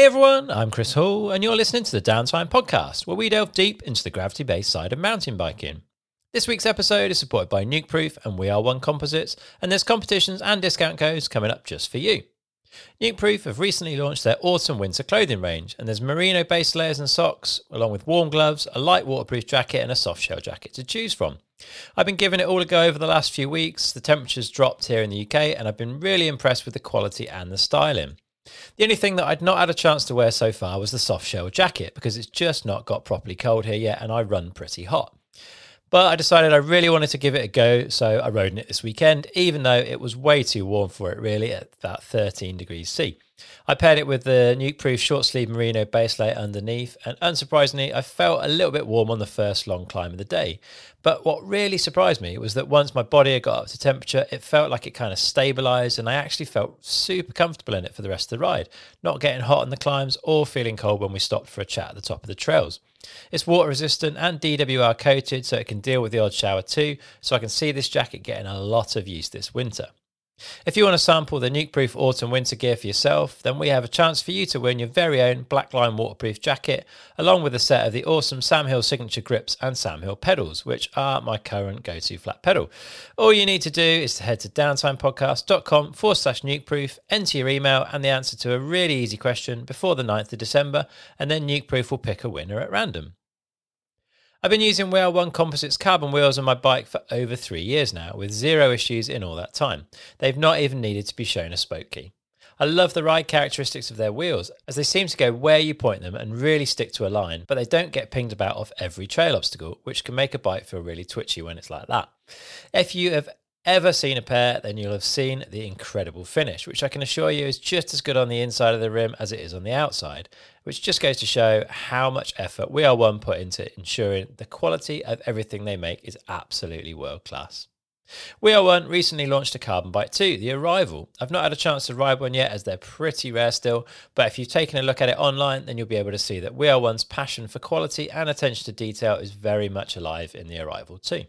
Hey everyone, I'm Chris Hall, and you're listening to the Downtime Podcast, where we delve deep into the gravity based side of mountain biking. This week's episode is supported by Nukeproof and We Are One Composites, and there's competitions and discount codes coming up just for you. Nukeproof have recently launched their autumn winter clothing range, and there's merino base layers and socks, along with warm gloves, a light waterproof jacket, and a soft shell jacket to choose from. I've been giving it all a go over the last few weeks. The temperature's dropped here in the UK, and I've been really impressed with the quality and the styling. The only thing that I'd not had a chance to wear so far was the soft shell jacket because it's just not got properly cold here yet, and I run pretty hot. But I decided I really wanted to give it a go, so I rode in it this weekend, even though it was way too warm for it, really, at about 13 degrees C. I paired it with the Nukeproof short sleeve merino base layer underneath, and unsurprisingly, I felt a little bit warm on the first long climb of the day. But what really surprised me was that once my body had got up to temperature, it felt like it kind of stabilized, and I actually felt super comfortable in it for the rest of the ride, not getting hot on the climbs or feeling cold when we stopped for a chat at the top of the trails. It's water resistant and DWR coated so it can deal with the odd shower too, so I can see this jacket getting a lot of use this winter. If you want to sample the Nukeproof autumn winter gear for yourself, then we have a chance for you to win your very own Blackline waterproof jacket, along with a set of the awesome Sam Hill signature grips and Sam Hill pedals, which are my current go to flat pedal. All you need to do is to head to downtimepodcast.com forward slash nukeproof, enter your email and the answer to a really easy question before the 9th of December, and then Nukeproof will pick a winner at random. I've been using We Are One Composites carbon wheels on my bike for over three years now, with zero issues in all that time. They've not even needed to be shown a spoke key. I love the ride characteristics of their wheels, as they seem to go where you point them and really stick to a line, but they don't get pinged about off every trail obstacle, which can make a bike feel really twitchy when it's like that. If you have ever seen a pair, then you'll have seen the incredible finish, which I can assure you is just as good on the inside of the rim as it is on the outside, which just goes to show how much effort We Are One put into ensuring the quality of everything they make is absolutely world class. We Are One recently launched a carbon bike too, the Arrival. I've not had a chance to ride one yet as they're pretty rare still, but if you've taken a look at it online, then you'll be able to see that We Are One's passion for quality and attention to detail is very much alive in the Arrival too.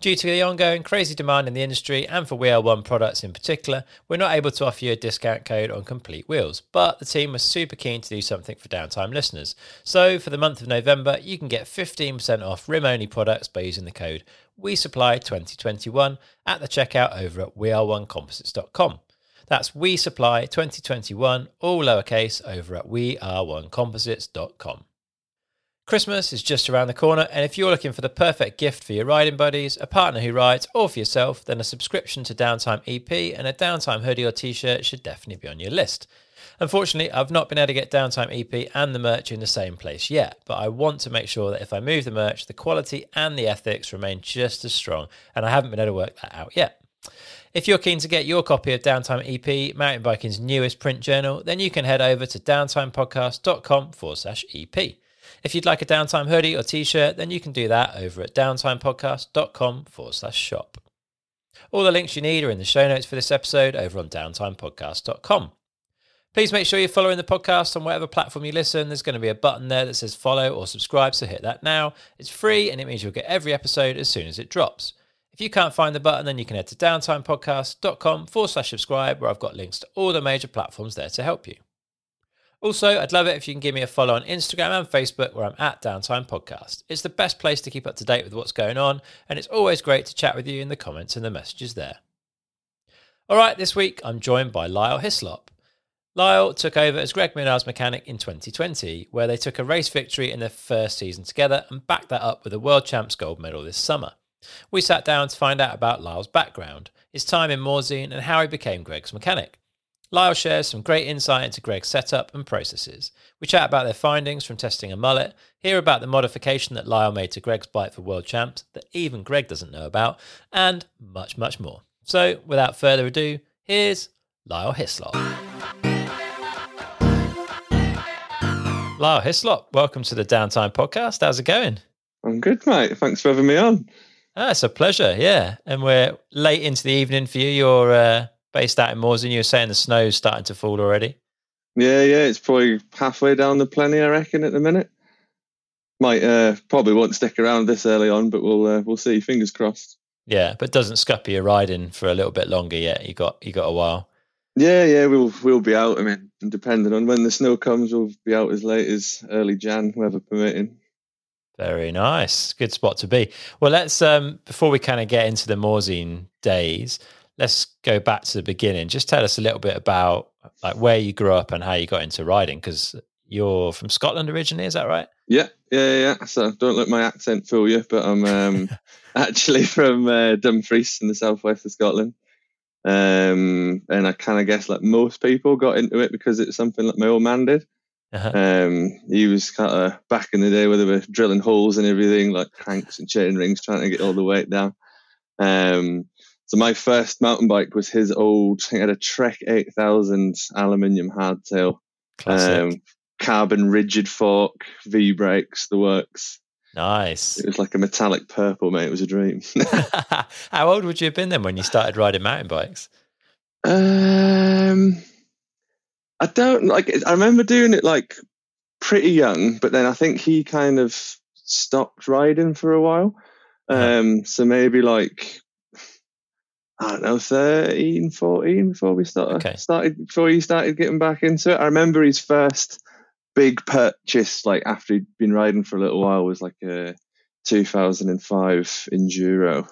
Due to the ongoing crazy demand in the industry and for We Are One products in particular, we're not able to offer you a discount code on complete wheels, but the team was super keen to do something for downtime listeners. So for the month of November, you can get 15% off rim only products by using the code We Supply 2021 at the checkout over at weareonecomposites.com. That's We Supply 2021, all lowercase, over at weareonecomposites.com. Christmas is just around the corner, and if you're looking for the perfect gift for your riding buddies, a partner who rides, or for yourself, then a subscription to Downtime EP and a Downtime hoodie or t shirt should definitely be on your list. Unfortunately, I've not been able to get Downtime EP and the merch in the same place yet, but I want to make sure that if I move the merch, the quality and the ethics remain just as strong, and I haven't been able to work that out yet. If you're keen to get your copy of Downtime EP, mountain biking's newest print journal, then you can head over to downtimepodcast.com forward slash EP. If you'd like a downtime hoodie or t shirt, then you can do that over at downtimepodcast.com forward slash shop. All the links you need are in the show notes for this episode over on downtimepodcast.com. Please make sure you're following the podcast on whatever platform you listen. There's going to be a button there that says follow or subscribe, so hit that now. It's free and it means you'll get every episode as soon as it drops. If you can't find the button, then you can head to downtimepodcast.com forward slash subscribe, where I've got links to all the major platforms there to help you. Also, I'd love it if you can give me a follow on Instagram and Facebook where I'm at Downtime Podcast. It's the best place to keep up to date with what's going on, and it's always great to chat with you in the comments and the messages there. All right, this week I'm joined by Lyle Hislop. Lyle took over as Greg Minnaar's mechanic in 2020, where they took a race victory in their first season together and backed that up with a World Champs gold medal this summer. We sat down to find out about Lyle's background, his time in Morzine, and how he became Greg's mechanic. Lyle shares some great insight into Greg's setup and processes. We chat about their findings from testing a mullet, hear about the modification that Lyle made to Greg's bike for World Champs that even Greg doesn't know about, and much, much more. So, without further ado, here's Lyle Hislop. Lyle Hislop, welcome to the Downtime Podcast. How's it going? I'm good, mate. Thanks for having me on. Ah, it's a pleasure, yeah. And we're late into the evening for you. You're uh, based out in Morzine. You were saying the snow's starting to fall already. Yeah, yeah, it's probably halfway down the Pleney, I reckon, at the minute. Might uh, probably won't stick around this early on, but we'll uh, we'll see. Fingers crossed. Yeah, but doesn't scupper your riding for a little bit longer yet. You got you got a while. Yeah, yeah, we'll we'll be out. I mean, depending on when the snow comes, we'll be out as late as early Jan, weather permitting. Very nice. Good spot to be. Well, let's um before we kind of get into the Morzine days, let's go back to the beginning. Just tell us a little bit about like where you grew up and how you got into riding because you're from Scotland originally, is that right? Yeah, yeah, yeah. So don't let my accent fool you, but I'm um, actually from uh, Dumfries in the southwest of Scotland. Um, and I kind of guess like most people got into it because it's something like my old man did. Uh-huh. Um, he was kind of back in the day where they were drilling holes and everything, like cranks and chain rings, trying to get all the weight down. Um, so my first mountain bike was his old, I had a Trek 8000 aluminium hardtail. Um, carbon rigid fork, V brakes, the works. Nice. It was like a metallic purple, mate. It was a dream. How old would you have been then when you started riding mountain bikes? Um, I don't like. I remember doing it like pretty young, but then I think he kind of stopped riding for a while. Uh-huh. Um, so maybe like I don't know, 13, 14 before we started, okay. started before he started getting back into it. I remember his first big purchase, like after he'd been riding for a little while, was like a 2005 Enduro.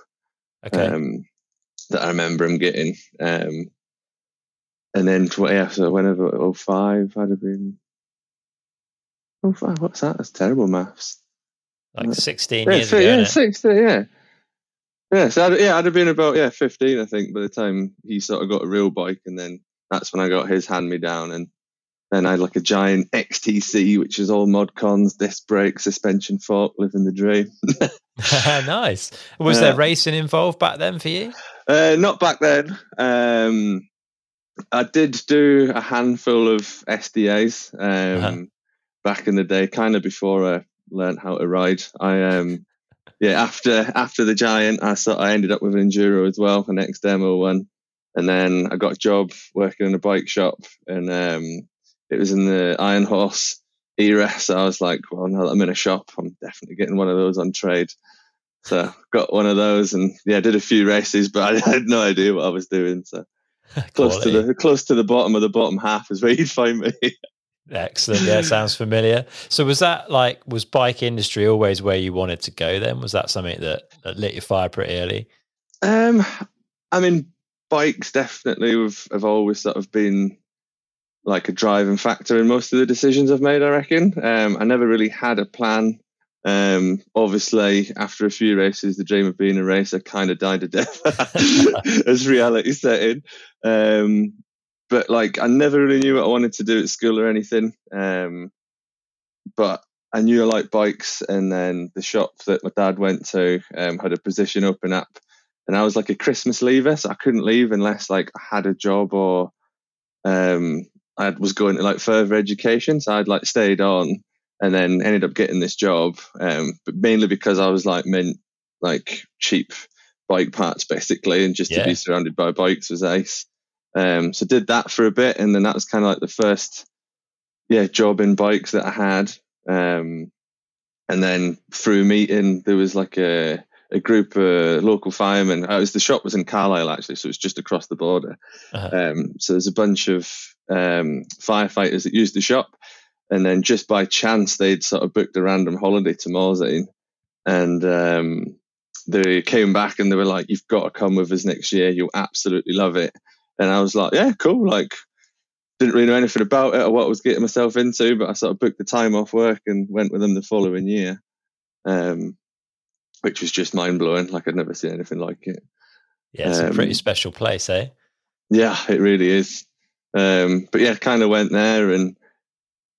Okay. Um, that I remember him getting. Um, and then, yeah, so whenever 05, I'd have been. 05, what's that? That's terrible maths. Like 16 yeah, years ago. Yeah, 16, yeah. Yeah, so I'd, yeah, I'd have been about yeah 15, I think, by the time he sort of got a real bike, and then that's when I got his hand me down, and then I had like a giant XTC, which is all mod cons, disc brake, suspension fork, living the dream. nice. Was there racing involved back then for you? Uh, not back then. Um, I did do a handful of SDAs um, uh-huh. back in the day, kind of before I learned how to ride. I um, yeah, after after the Giant, I saw, I ended up with an enduro as well, an X demo one, and then I got a job working in a bike shop, and um, it was in the Iron Horse era. So I was like, well, now that I'm in a shop, I'm definitely getting one of those on trade. So got one of those, and yeah, did a few races, but I had no idea what I was doing. So close to the close to the bottom of the bottom half is where you'd find me. Excellent. Yeah, sounds familiar. So was that like was bike industry always where you wanted to go then? Was that something that, that lit your fire pretty early? Um I mean bikes definitely have, have always sort of been like a driving factor in most of the decisions I've made, I reckon. Um, I never really had a plan. Um, obviously, after a few races, the dream of being a racer kind of died a death as reality set in. Um, but like, I never really knew what I wanted to do at school or anything. Um, but I knew I liked bikes, and then the shop that my dad went to um, had a position open up, and I was like a Christmas leaver, so I couldn't leave unless like I had a job or um, I was going to like further education, so I'd like stayed on and then ended up getting this job, um, but mainly because I was like meant like cheap bike parts basically, and just yeah. to be surrounded by bikes was ace. Um, so did that for a bit, and then that was kind of like the first, yeah, job in bikes that I had. Um, and then through meeting, there was like a a group of local firemen. Uh, was the shop was in Carlisle actually, so it's just across the border. Uh-huh. Um, so there's a bunch of um, firefighters that used the shop, and then just by chance they'd sort of booked a random holiday to Morzine, and um, they came back and they were like, "You've got to come with us next year. You'll absolutely love it." And I was like, "Yeah, cool." Like, didn't really know anything about it or what I was getting myself into, but I sort of booked the time off work and went with them the following year, um, which was just mind blowing. Like I'd never seen anything like it. Yeah, it's um, a pretty um, special place, eh? Yeah, it really is. Um, but yeah, kind of went there and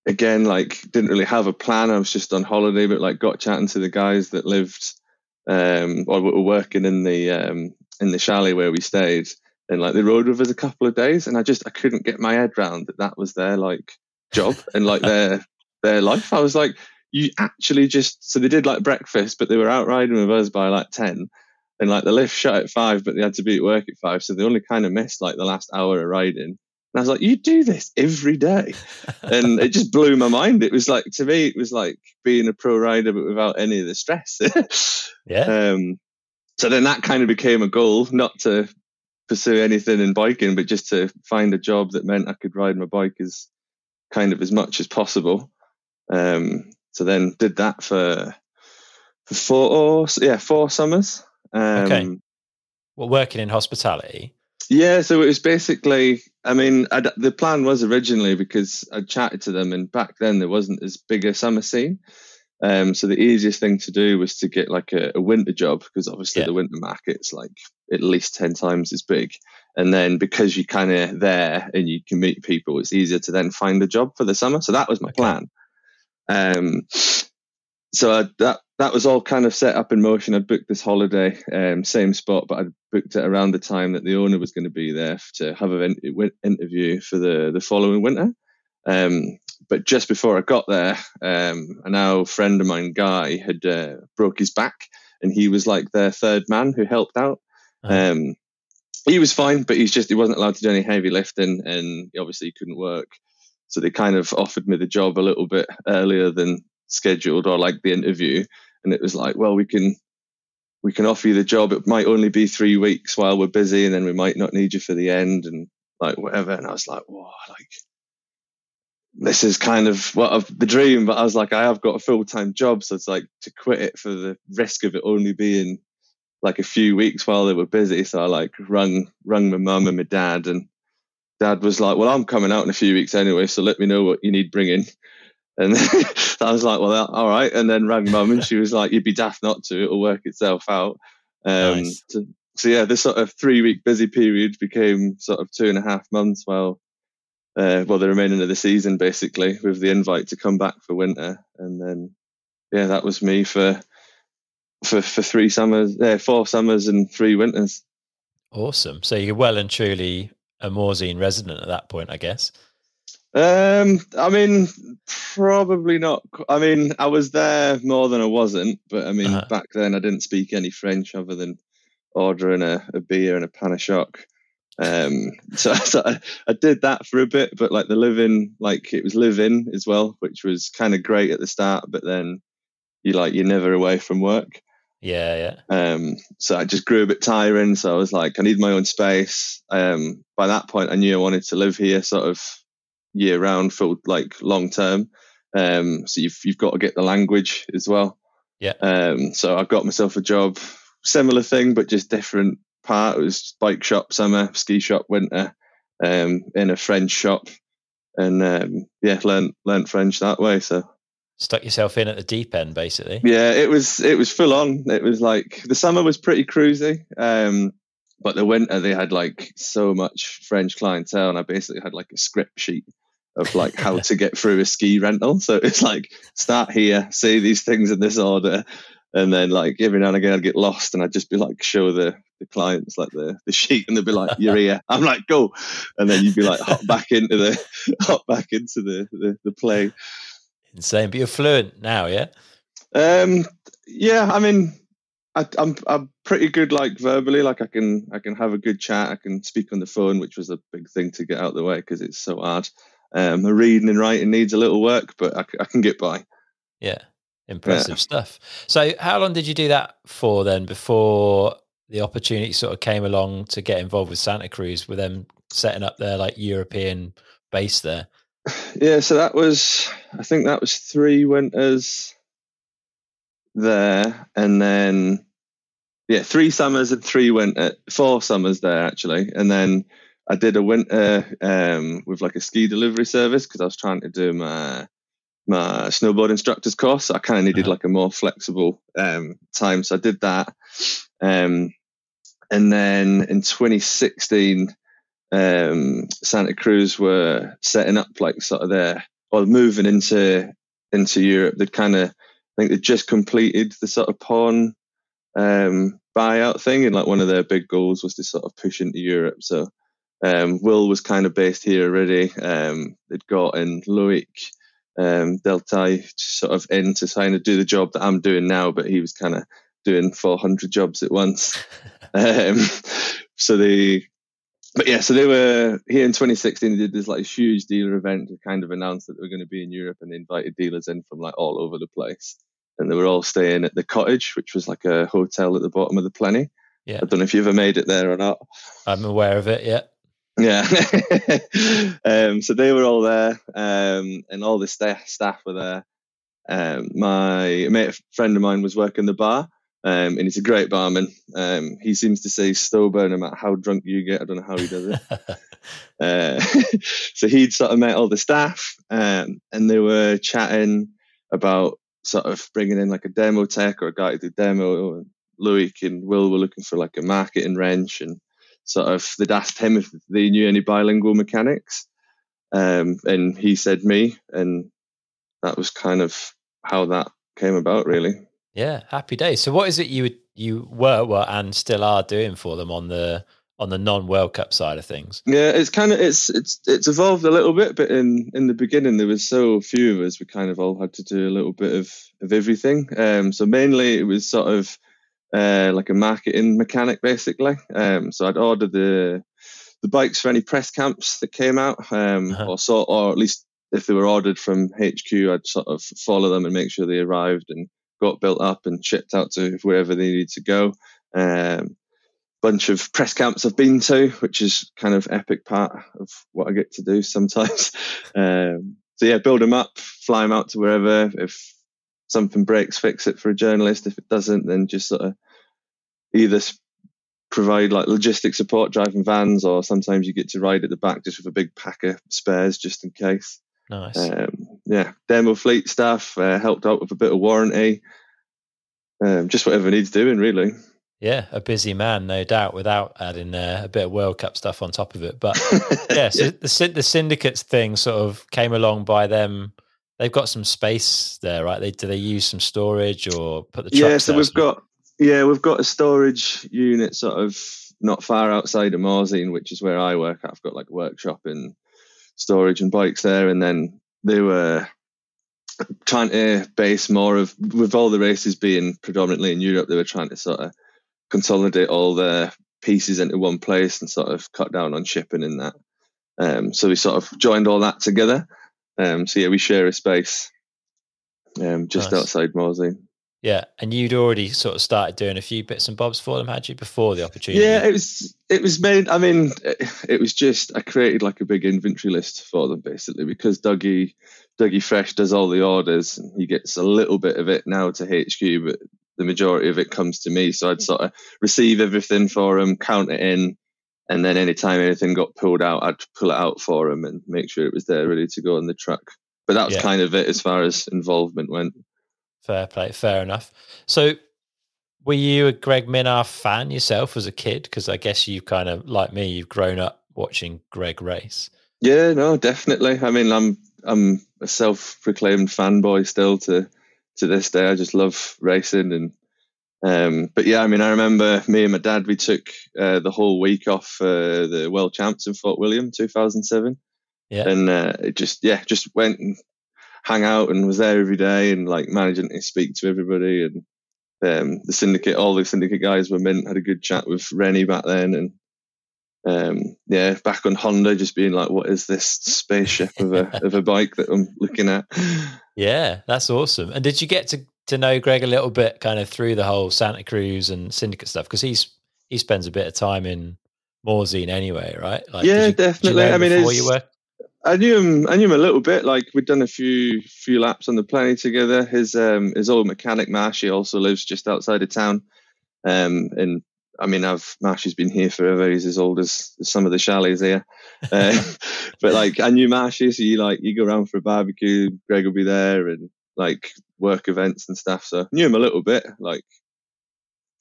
again, like didn't really have a plan. I was just on holiday, but like got chatting to the guys that lived um, or were working in the um, in the chalet where we stayed, and like they rode with us a couple of days, and I just I couldn't get my head around that that was their like job and like their their life. I was like, you actually just so they did like breakfast, but they were out riding with us by like ten. And like the lift shut at five, but they had to be at work at five, so they only kind of missed like the last hour of riding and I was like, you do this every day. and it just blew my mind. It was like, to me, it was like being a pro rider, but without any of the stress. yeah. Um, so then that kind of became a goal, not to pursue anything in biking, but just to find a job that meant I could ride my bike as kind of as much as possible. Um, so then did that for for four, yeah, four summers. Um, okay. Well, working in hospitality. Yeah, so it was basically. I mean, I'd, the plan was originally because I chatted to them, and back then there wasn't as big a summer scene. Um, so the easiest thing to do was to get like a, a winter job because obviously yeah. the winter market's like at least 10 times as big. And then because you're kind of there and you can meet people, it's easier to then find a job for the summer. So that was my plan. Um, so I, that that was all kind of set up in motion. I booked this holiday, um, same spot, but I booked it around the time that the owner was going to be there to have an interview for the the following winter. Um, but just before I got there, um, a now friend of mine, Guy, had uh, broke his back, and he was like their third man who helped out. Uh-huh. Um, he was fine, but he's just he wasn't allowed to do any heavy lifting, and obviously he couldn't work. So they kind of offered me the job a little bit earlier than scheduled, or like the interview, and it was like, well, we can we can offer you the job. It might only be three weeks while we're busy, and then we might not need you for the end, and like whatever. And I was like, whoa, like this is kind of what of the dream, but I was like, I have got a full time job, so it's like to quit it for the risk of it only being like a few weeks while they were busy. So I like rung rung my mum and my dad, and dad was like, "Well, I'm coming out in a few weeks anyway, so let me know what you need bringing." And I was like, "Well, all right." And then rang mum, and she was like, "You'd be daft not to. It'll work itself out." Um, nice. so, so yeah, this sort of three week busy period became sort of two and a half months while uh, well, the remaining of the season basically with the invite to come back for winter, and then yeah, that was me for for for three summers, uh, four summers and three winters. Awesome. So you're well and truly a Morzine resident at that point, I guess. Um, I mean, probably not. I mean, I was there more than I wasn't, but I mean, uh-huh. back then I didn't speak any French other than ordering a, a beer and a pain au choc. Um, so, so I, I, did that for a bit, but like the living, like it was living as well, which was kind of great at the start, but then you like you're never away from work. Yeah, yeah. Um, so I just grew a bit tiring. So I was like, I need my own space. Um, by that point, I knew I wanted to live here, sort of year round for like long term. Um, so you've you've got to get the language as well. Yeah. Um, so I got myself a job, similar thing, but just different part. It was bike shop summer, ski shop winter, um, in a French shop, and um, yeah, learned learned French that way. So stuck yourself in at the deep end, basically. Yeah, it was it was full on. It was like the summer was pretty cruisy, um, but the winter they had like so much French clientele, and I basically had like a script sheet of like how to get through a ski rental. So it's like start here, say these things in this order, and then like every now and again I'd get lost and I'd just be like show the the clients like the the sheet and they'd be like you're here. I'm like go and then you'd be like hop back into the hop back into the the, the play insane but you're fluent now yeah? Um yeah I mean I, I'm I'm pretty good like verbally like I can I can have a good chat I can speak on the phone which was a big thing to get out of the way because it's so hard. Um reading and writing needs a little work but I, I can get by. Yeah Impressive yeah. stuff. So, how long did you do that for then before the opportunity sort of came along to get involved with Santa Cruz with them setting up their like European base there? Yeah, so that was, I think that was three winters there. And then, yeah, three summers and three winter, four summers there actually. And then I did a winter um, with like a ski delivery service because I was trying to do my my snowboard instructor's course. I kind of needed uh-huh. like a more flexible um, time, so I did that. Um, and then in 2016, um, Santa Cruz were setting up like sort of their or moving into into Europe. They'd kind of I think they'd just completed the sort of Pon um, buyout thing, and like one of their big goals was to sort of push into Europe. So um, Will was kind of based here already. Um, they'd got in Loic um, Deltaille sort of in to kind of do the job that I'm doing now, but he was kind of doing 400 jobs at once. um, so they, but yeah, so they were here in 2016. They did this like huge dealer event to kind of announce that they were going to be in Europe, and they invited dealers in from like all over the place. And they were all staying at the cottage, which was like a hotel at the bottom of the Pleney. Yeah. I don't know if you ever made it there or not. I'm aware of it. Yeah. Yeah. um, so they were all there, um, and all the sta- staff were there. Um, my mate, a friend of mine, was working the bar, um, and he's a great barman. Um, he seems to say sober no matter how drunk you get. I don't know how he does it. uh, so he'd sort of met all the staff, um, and they were chatting about sort of bringing in like a demo tech or a guy to do demo. And Louis and Will were looking for like a marketing wrench, and sort of they'd asked him if they knew any bilingual mechanics, um, and he said me, and that was kind of how that came about, really. Yeah, happy day. So, what is it you you were, were and still are doing for them on the on the non World Cup side of things? Yeah, it's kind of it's it's it's evolved a little bit, but in in the beginning there was so few of us, we kind of all had to do a little bit of of everything. Um, so mainly it was sort of uh, like a marketing mechanic, basically. Um, so I'd order the the bikes for any press camps that came out, um, uh-huh. or sort, or at least if they were ordered from HQ, I'd sort of follow them and make sure they arrived and got built up and shipped out to wherever they needed to go. Um, bunch of press camps I've been to, which is kind of epic part of what I get to do sometimes. um, so yeah, build them up, fly them out to wherever. If something breaks, fix it for a journalist. If it doesn't, then just sort of either provide like logistic support, driving vans, or sometimes you get to ride at the back just with a big pack of spares just in case. Nice. Um, yeah, demo fleet stuff, uh, helped out with a bit of warranty, um, just whatever needs doing, really. Yeah, a busy man, no doubt, without adding uh, a bit of World Cup stuff on top of it. But yeah, so yeah. the the syndicates thing sort of came along by them. They've got some space there, right? They do they use some storage or put the trucks? yeah. So we've got yeah, we've got a storage unit sort of not far outside of Morzine, which is where I work. I've got like a workshop and storage and bikes there, and then they were trying to base more of with all the races being predominantly in Europe. They were trying to sort of consolidate all the pieces into one place and sort of cut down on shipping in that. Um, so we sort of joined all that together. Um, so yeah, we share a space um, just nice. outside Morzine. Yeah, and you'd already sort of started doing a few bits and bobs for them, had you, before the opportunity? Yeah, it was it was made. I mean, it was just I created like a big inventory list for them basically because Dougie Dougie Fresh does all the orders and he gets a little bit of it now to HQ, but the majority of it comes to me. So I'd sort of receive everything for him, count it in, and then anytime anything got pulled out, I'd pull it out for him and make sure it was there ready to go on the truck. But that was yeah. kind of it as far as involvement went. Fair play, fair enough. So, were you a Greg Minnaar fan yourself as a kid? Because I guess you kind of like me, you've grown up watching Greg race. Yeah, no, definitely. I mean, I'm I'm a self-proclaimed fanboy still to to this day. I just love racing and um, but yeah, I mean, I remember me and my dad. We took uh, the whole week off uh, the World Champs in Fort William, 2007. Yeah, and uh, it just yeah, just went and hang out and was there every day and like managing to speak to everybody and um, the syndicate, all the syndicate guys were mint. Had a good chat with Rennie back then, and um, yeah, back on Honda, just being like, "What is this spaceship of a of a bike that I'm looking at?" Yeah, that's awesome. And did you get to to know Greg a little bit, kind of through the whole Santa Cruz and syndicate stuff? Because he's he spends a bit of time in Morzine anyway, right? Like, yeah, you, definitely. You know I mean, before you were I knew him. I knew him a little bit. Like we'd done a few few laps on the Pleney together. His um his old mechanic Marshy also lives just outside of town. Um and I mean I've Marshy's been here forever. He's as old as, as some of the chalets here. Uh, but like I knew Marshy, so you like you go around for a barbecue. Greg will be there and like work events and stuff. So knew him a little bit. Like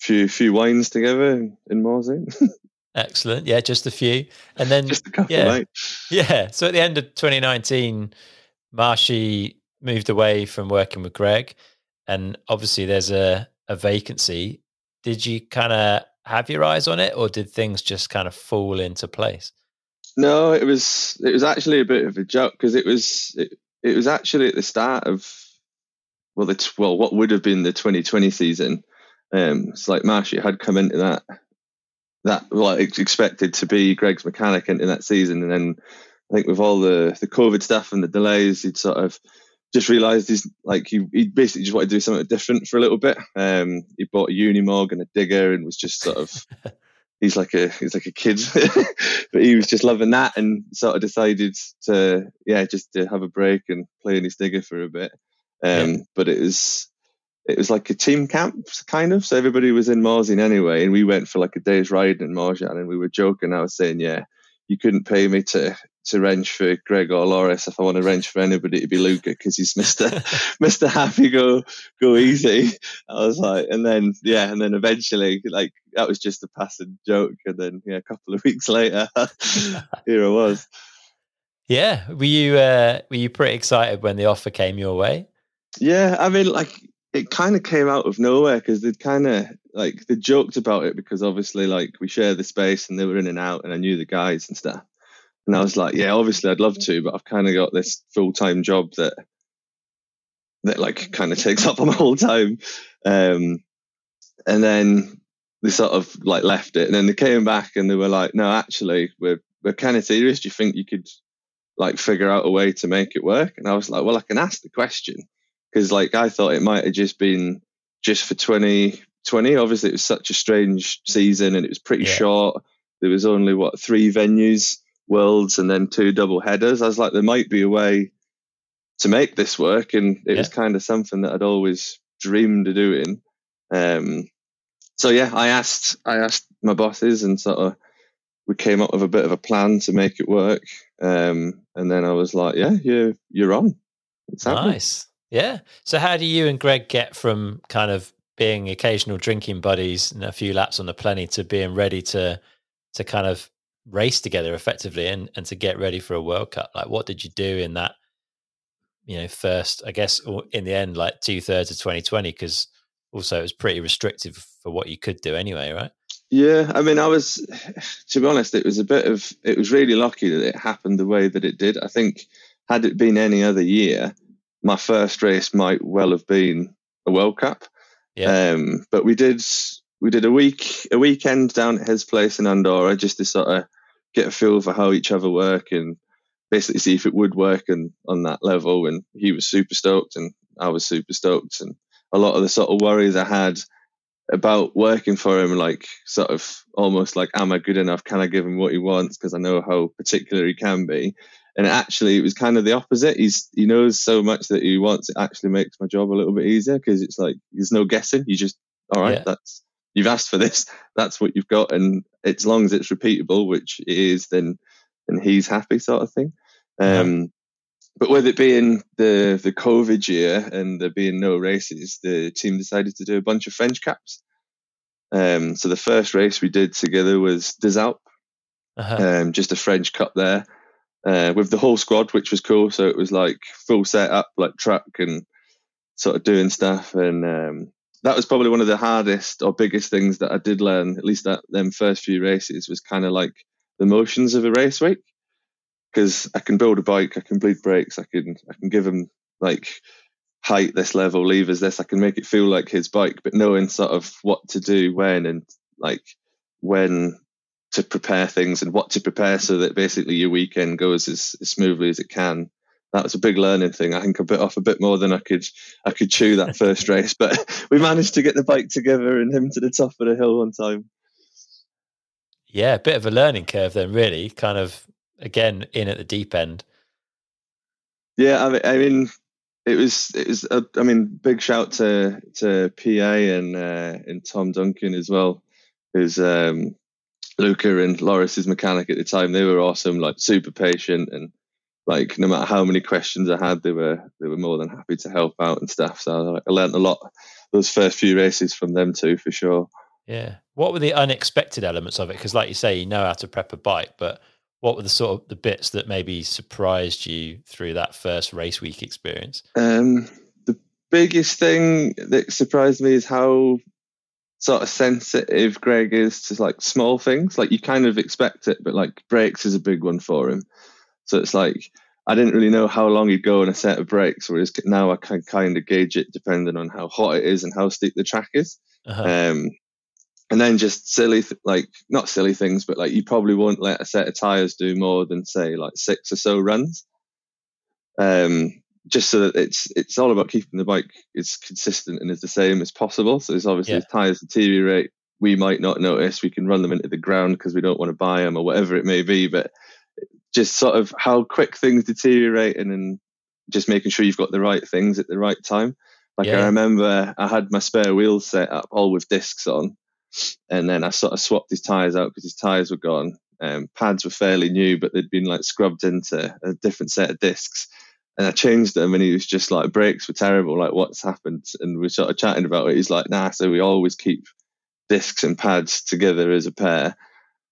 few few wines together in, in Morzine. Excellent. Yeah, just a few. And then just a couple, yeah, mate. Yeah. So at the end of 2019, Marshy moved away from working with Greg. And obviously there's a, a vacancy. Did you kind of have your eyes on it or did things just kind of fall into place? No, it was it was actually a bit of a joke because it was it, it was actually at the start of well the well what would have been the 2020 season. Um, it's like Marshy had come into that that like expected to be Greg's mechanic in, in that season, and then I think with all the the COVID stuff and the delays, he'd sort of just realised he's like he, he basically just wanted to do something different for a little bit. Um, he bought a Unimog and a digger and was just sort of he's like a he's like a kid, but he was just loving that and sort of decided to yeah just to have a break and play in his digger for a bit. Um, yeah. But it was it was like a team camp kind of, so everybody was in Morzine anyway, and we went for like a day's ride in Morgins, and we were joking. I was saying, yeah, you couldn't pay me to to wrench for Greg or Loris. If I want to wrench for anybody, it'd be Luca because he's Mister Mister Happy Go Go Easy. I was like, and then yeah, and then eventually, like that was just a passing joke, and then yeah, a couple of weeks later, here I was. Yeah, were you uh, were you pretty excited when the offer came your way? Yeah, I mean, like it kind of came out of nowhere because they'd kind of like they joked about it because obviously like we share the space and they were in and out and I knew the guys and stuff. And I was like, yeah, obviously I'd love to, but I've kind of got this full time job that that like kind of takes up my whole time. Um, and then they sort of like left it, and then they came back and they were like, no, actually, we're we're kind of serious. Do you think you could like figure out a way to make it work? And I was like, well, I can ask the question because like I thought it might have just been just for 2020. Obviously, it was such a strange season and it was pretty yeah. short. There was only what three venues worlds and then two double headers. I was like, there might be a way to make this work, and it yeah. was kind of something that I'd always dreamed of doing. Um, so yeah, I asked I asked my bosses, and sort of we came up with a bit of a plan to make it work. Um, and then I was like, yeah, you're you're on. nice, yeah. So how do you and Greg get from kind of being occasional drinking buddies and a few laps on the Pleney to being ready to to kind of race together effectively and, and to get ready for a World Cup? Like, what did you do in that, you know, first, I guess, in the end, like two thirds of 2020? Because also it was pretty restrictive for what you could do anyway, right? Yeah, I mean, I was, to be honest, it was a bit of, it was really lucky that it happened the way that it did. I think, had it been any other year, my first race might well have been a World Cup. Yeah. Um, but we did we did a week a weekend down at his place in Andorra just to sort of get a feel for how each other work and basically see if it would work and on that level. And he was super stoked and I was super stoked. And a lot of the sort of worries I had about working for him, like sort of almost like, am I good enough? Can I give him what he wants? Because I know how particular he can be. And actually, it was kind of the opposite. He's he knows so much that he wants. It actually makes my job a little bit easier because it's like there's no guessing. You just all right. Yeah. That's you've asked for this. That's what you've got, and as long as it's repeatable, which it is, then then he's happy, sort of thing. Um, but with it being the the COVID year and there being no races, the team decided to do a bunch of French caps. Um, so the first race we did together was Des Alpes, uh-huh. um, just a French Cup there, uh, with the whole squad, which was cool. So it was like full setup, like truck and sort of doing stuff. And um, that was probably one of the hardest or biggest things that I did learn, at least that them first few races, was kind of like the motions of a race week. Because I can build a bike, I can bleed brakes, I can I can give him like height this level, levers this, I can make it feel like his bike, but knowing sort of what to do when and like when to prepare things and what to prepare so that basically your weekend goes as, as smoothly as it can that was a big learning thing. I think I bit off a bit more than I could I could chew that first race, but we managed to get the bike together and him to the top of the hill one time. Yeah, a bit of a learning curve then, really. Kind of again in at the deep end. Yeah, I mean, I mean it was it was a, I mean, big shout to to PA and uh, and Tom Duncan as well, who's um, Luca and Loris's mechanic at the time. They were awesome, like super patient and like no matter how many questions I had, they were they were more than happy to help out and stuff. So I learned a lot those first few races from them too, for sure. Yeah. What were the unexpected elements of it? Because, like you say, you know how to prep a bike, but what were the sort of the bits that maybe surprised you through that first race week experience? Um, the biggest thing that surprised me is how sort of sensitive Greg is to like small things. Like you kind of expect it, but like brakes is a big one for him. So it's like I didn't really know how long he'd go on a set of brakes, whereas now I can kind of gauge it depending on how hot it is and how steep the track is. Uh-huh. Um, and then just silly, th- like not silly things, but like you probably won't let a set of tires do more than say like six or so runs. Um, just so that it's it's all about keeping the bike as consistent and as the same as possible. So it's obviously Yeah. as tires deteriorate, we might not notice. We can run them into the ground because we don't want to buy them or whatever it may be. But just sort of how quick things deteriorate and then just making sure you've got the right things at the right time. Like Yeah. I remember I had my spare wheels set up all with discs on, and then I sort of swapped his tires out because his tires were gone. Um, pads were fairly new, but they'd been like scrubbed into a different set of discs. And I changed them, and he was just like, "Brakes were terrible. Like, what's happened?" And we are sort of chatting about it. He's like, "Nah." So we always keep discs and pads together as a pair.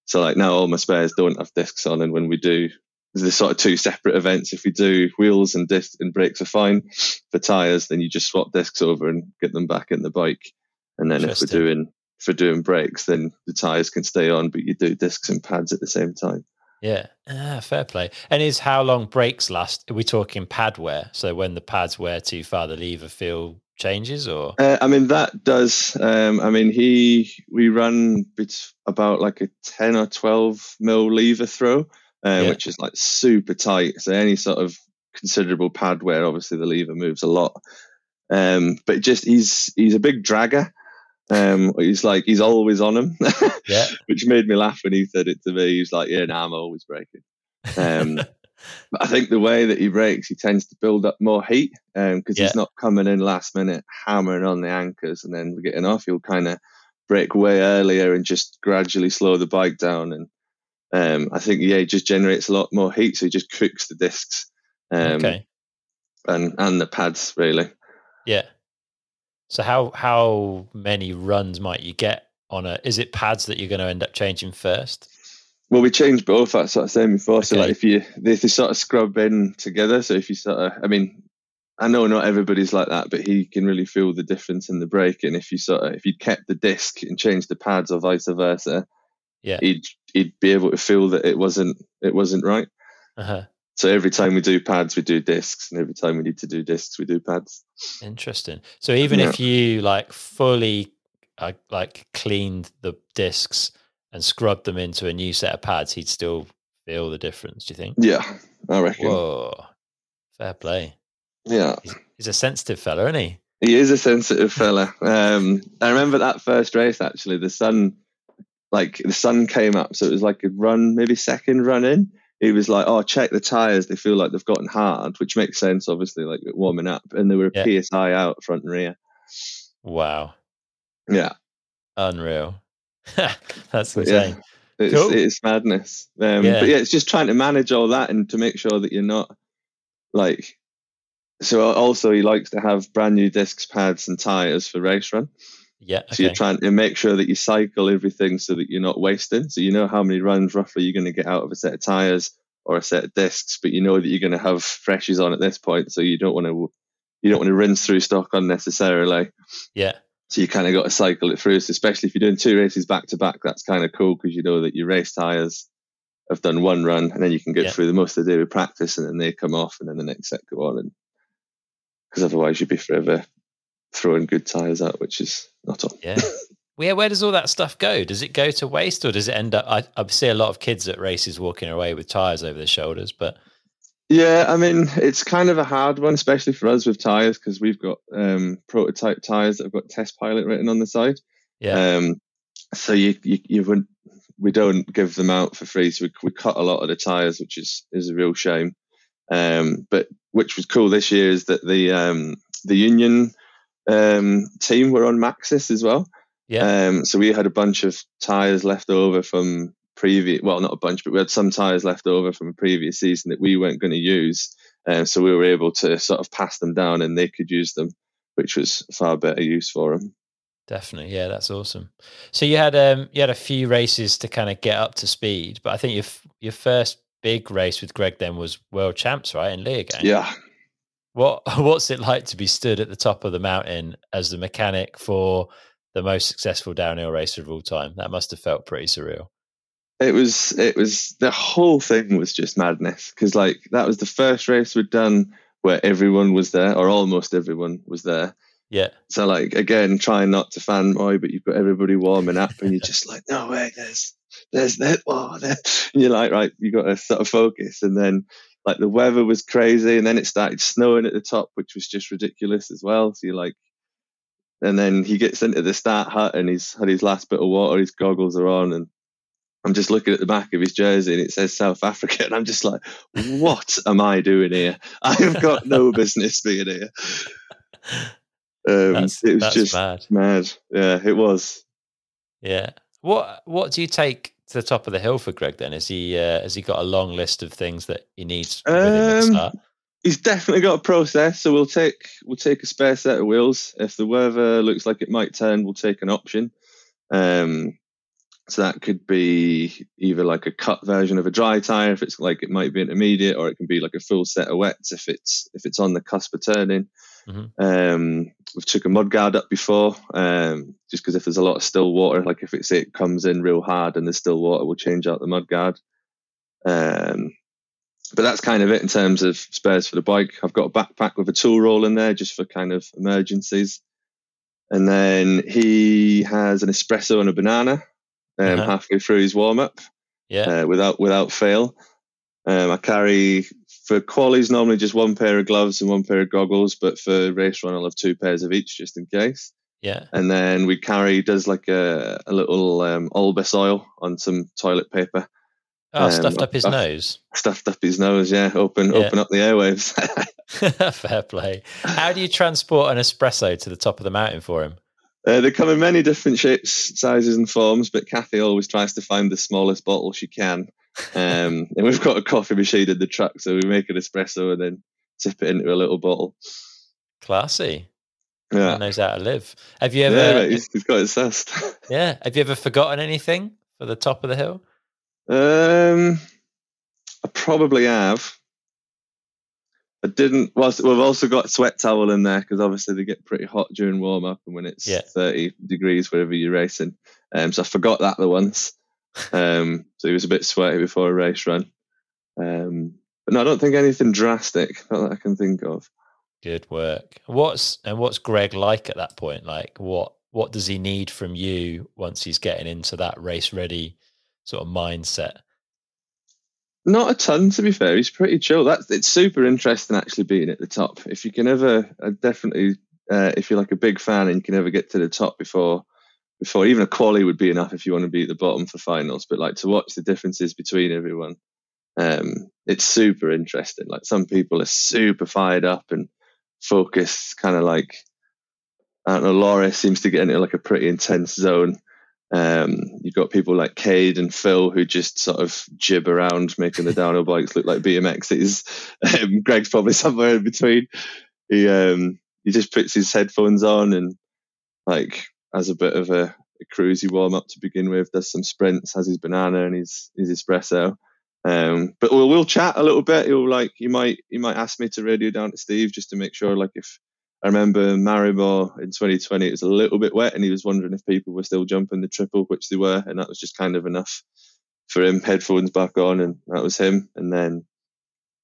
So like now all my spares don't have discs on, and when we do, there's sort of two separate events. If we do wheels and discs and brakes are fine. For tires, then you just swap discs over and get them back in the bike. And then if we're doing for doing brakes, then the tires can stay on, but you do discs and pads at the same time. Yeah. Ah, fair play. And is how long brakes last? Are we talking pad wear? So when the pads wear too far, the lever feel changes or? Uh, I mean that does. Um, I mean he we run bet- about like a ten or twelve mil lever throw, uh, Yeah. which is like super tight. So any sort of considerable pad wear, obviously the lever moves a lot. Um, but just he's he's a big dragger. Um, he's like he's always on him, Yeah. which made me laugh when he said it to me. He's like, "Yeah, nah, I'm always braking." Um, But I think the way that he brakes, he tends to build up more heat because Yeah. he's not coming in last minute, hammering on the anchors and then getting off. He'll kind of brake way earlier and just gradually slow the bike down. And um, I think yeah, he just generates a lot more heat, so he just cooks the discs um, okay. and and the pads really. Yeah. So how how many runs might you get on a? Is it pads that you're going to end up changing first? Well, we changed both. That's what I was saying before. So, like, if you they, they sort of scrub in together. So, if you sort of, I mean, I know not everybody's like that, but he can really feel the difference in the brake. And If you sort of, if you kept the disc and changed the pads, or vice versa, Yeah. he'd he'd be able to feel that it wasn't it wasn't right. Uh-huh. So every time we do pads, we do discs, and every time we need to do discs, we do pads. Interesting. So even if you like fully uh, like cleaned the discs and scrubbed them into a new set of pads, he'd still feel the difference. Do you think? Yeah, I reckon. Whoa, fair play. Yeah, He's a sensitive fella, isn't he? he is a sensitive fella. Um, I remember that first race actually. The sun, like the sun came up, so it was like a run, maybe second run in. He was like, "Oh, check the tires; they feel like they've gotten hard," which makes sense, obviously, like warming up. And they were Yeah. a PSI out front and rear. Wow, Yeah, unreal. That's But yeah. insane. it's, Cool. it's madness. Um, Yeah. But yeah, it's just trying to manage all that and to make sure that you're not like. So also, he likes to have brand new discs, pads, and tires for race run. Yeah. So you're trying to make sure that you cycle everything so that you're not wasting. So you know how many runs roughly you're going to get out of a set of tires or a set of discs, but you know that you're going to have freshies on at this point, so you don't want to you don't want to rinse through stock unnecessarily. Yeah. So you kind of got to cycle it through. So especially if you're doing two races back to back, that's kind of cool because you know that your race tires have done one run, and then you can go Yeah. through the most of the day with practice, and then they come off, and then the next set go on, and because otherwise you'd be forever throwing good tires out, which is not on. Yeah. Where where does all that stuff go? Does it go to waste or does it end up? I, I see a lot of kids at races walking away with tires over their shoulders, but Yeah, I mean, it's kind of a hard one, especially for us with tires, because we've got um, prototype tires that have got test pilot written on the side. yeah, Um, so you, you you wouldn't we don't give them out for free. So we, we cut a lot of the tires, which is is a real shame. Um, but which was cool this year is that the um, the union um, team were on Maxxis as well. yeah, Um, so we had a bunch of tires left over from previous, well, not a bunch, but we had some tires left over from a previous season that we weren't going to use. Um, so we were able to sort of pass them down and they could use them, which was far better use for them. definitely. Yeah, that's awesome. So you had um you had a few races to kind of get up to speed, but I think your f- your first big race with Greg then was world champs, right? In Leogang. Yeah. What what's it like to be stood at the top of the mountain as the mechanic for the most successful downhill racer of all time? That must have felt pretty surreal. It was, it was, the whole thing was just madness because, like, that was the first race we'd done where everyone was there, or almost everyone was there. Yeah. So, like, again, trying not to fanboy, but you've got everybody warming up, and you're just like, no way, there's, there's that, oh, there. And you're like, right, you got to sort of focus. And then like the weather was crazy, and then it started snowing at the top, which was just ridiculous as well. So you're like, and then he gets into the start hut and he's had his last bit of water, his goggles are on, and I'm just looking at the back of his jersey and it says South Africa, and I'm just like, what am I doing here? I have got no business being here. Um, That's- it was that's just mad. mad. Yeah, it was. Yeah. What What do you take to the top of the hill for Greg? Then has he uh, has he got a long list of things that he needs Um, start? He's definitely got a process, so we'll take we'll take a spare set of wheels. If the weather looks like it might turn, we'll take an option. Um, so that could be either like a cut version of a dry tire if it's like it might be intermediate, or it can be like a full set of wets if it's if it's on the cusp of turning. Mhm. Um, we've took a mud guard up before, um, just because if there's a lot of still water, like if it's it comes in real hard and there's still water, we'll change out the mud guard. Um, but that's kind of it in terms of spares for the bike. I've got a backpack with a tool roll in there just for kind of emergencies. And then he has an espresso and a banana um, Uh-huh. halfway through his warm up Yeah. uh, without without fail. Um, I carry for qualies normally just one pair of gloves and one pair of goggles, but for race run I'll have two pairs of each just in case. yeah. And then we carry does like a, a little um, Olbas oil on some toilet paper Oh, um, stuffed up his nose. stuffed up his nose. Yeah, open Yeah. open up the airwaves. Fair play. How do you transport an espresso to the top of the mountain for him? Uh, they come in many different shapes, sizes, and forms, but Kathy always tries to find the smallest bottle she can. Um, and we've got a coffee machine in the truck, so we make an espresso and then tip it into a little bottle. Classy. Yeah, He knows how to live. Have you yeah, ever? mate, he's, he's got it sussed. yeah. Have you ever forgotten anything for the top of the hill? um, I probably have. I didn't. Well, we've also got sweat towel in there because obviously they get pretty hot during warm up and when it's Yeah. 30 degrees wherever you're racing. Um, so I forgot that the once. Um, so he was a bit sweaty before a race run. Um, but no, I don't think anything drastic not that I can think of. Good work. What's and what's Greg like at that point? Like what what does he need from you once he's getting into that race ready sort of mindset? Not a ton, to be fair. He's pretty chill. That's it's super interesting actually being at the top. If you can ever, uh, definitely, uh, if you're like a big fan and you can ever get to the top before, before even a quali would be enough if you want to be at the bottom for finals. But like to watch the differences between everyone, um, it's super interesting. Like some people are super fired up and focused, kind of like I don't know. Laura seems to get into like a pretty intense zone. Um, you've got people like Kade and Phil who just sort of jib around, making the downhill bikes look like BMXs. Um, Greg's probably somewhere in between. He um, he just puts his headphones on and like has a bit of a, a cruisy warm up to begin with. Does some sprints, has his banana and his his espresso. Um, but we'll we'll chat a little bit. He'll like he might he might ask me to radio down to Steve just to make sure like if I remember Maribor in 2020, it was a little bit wet, and he was wondering if people were still jumping the triple, which they were, and that was just kind of enough for him. Headphones back on, and that was him. And then,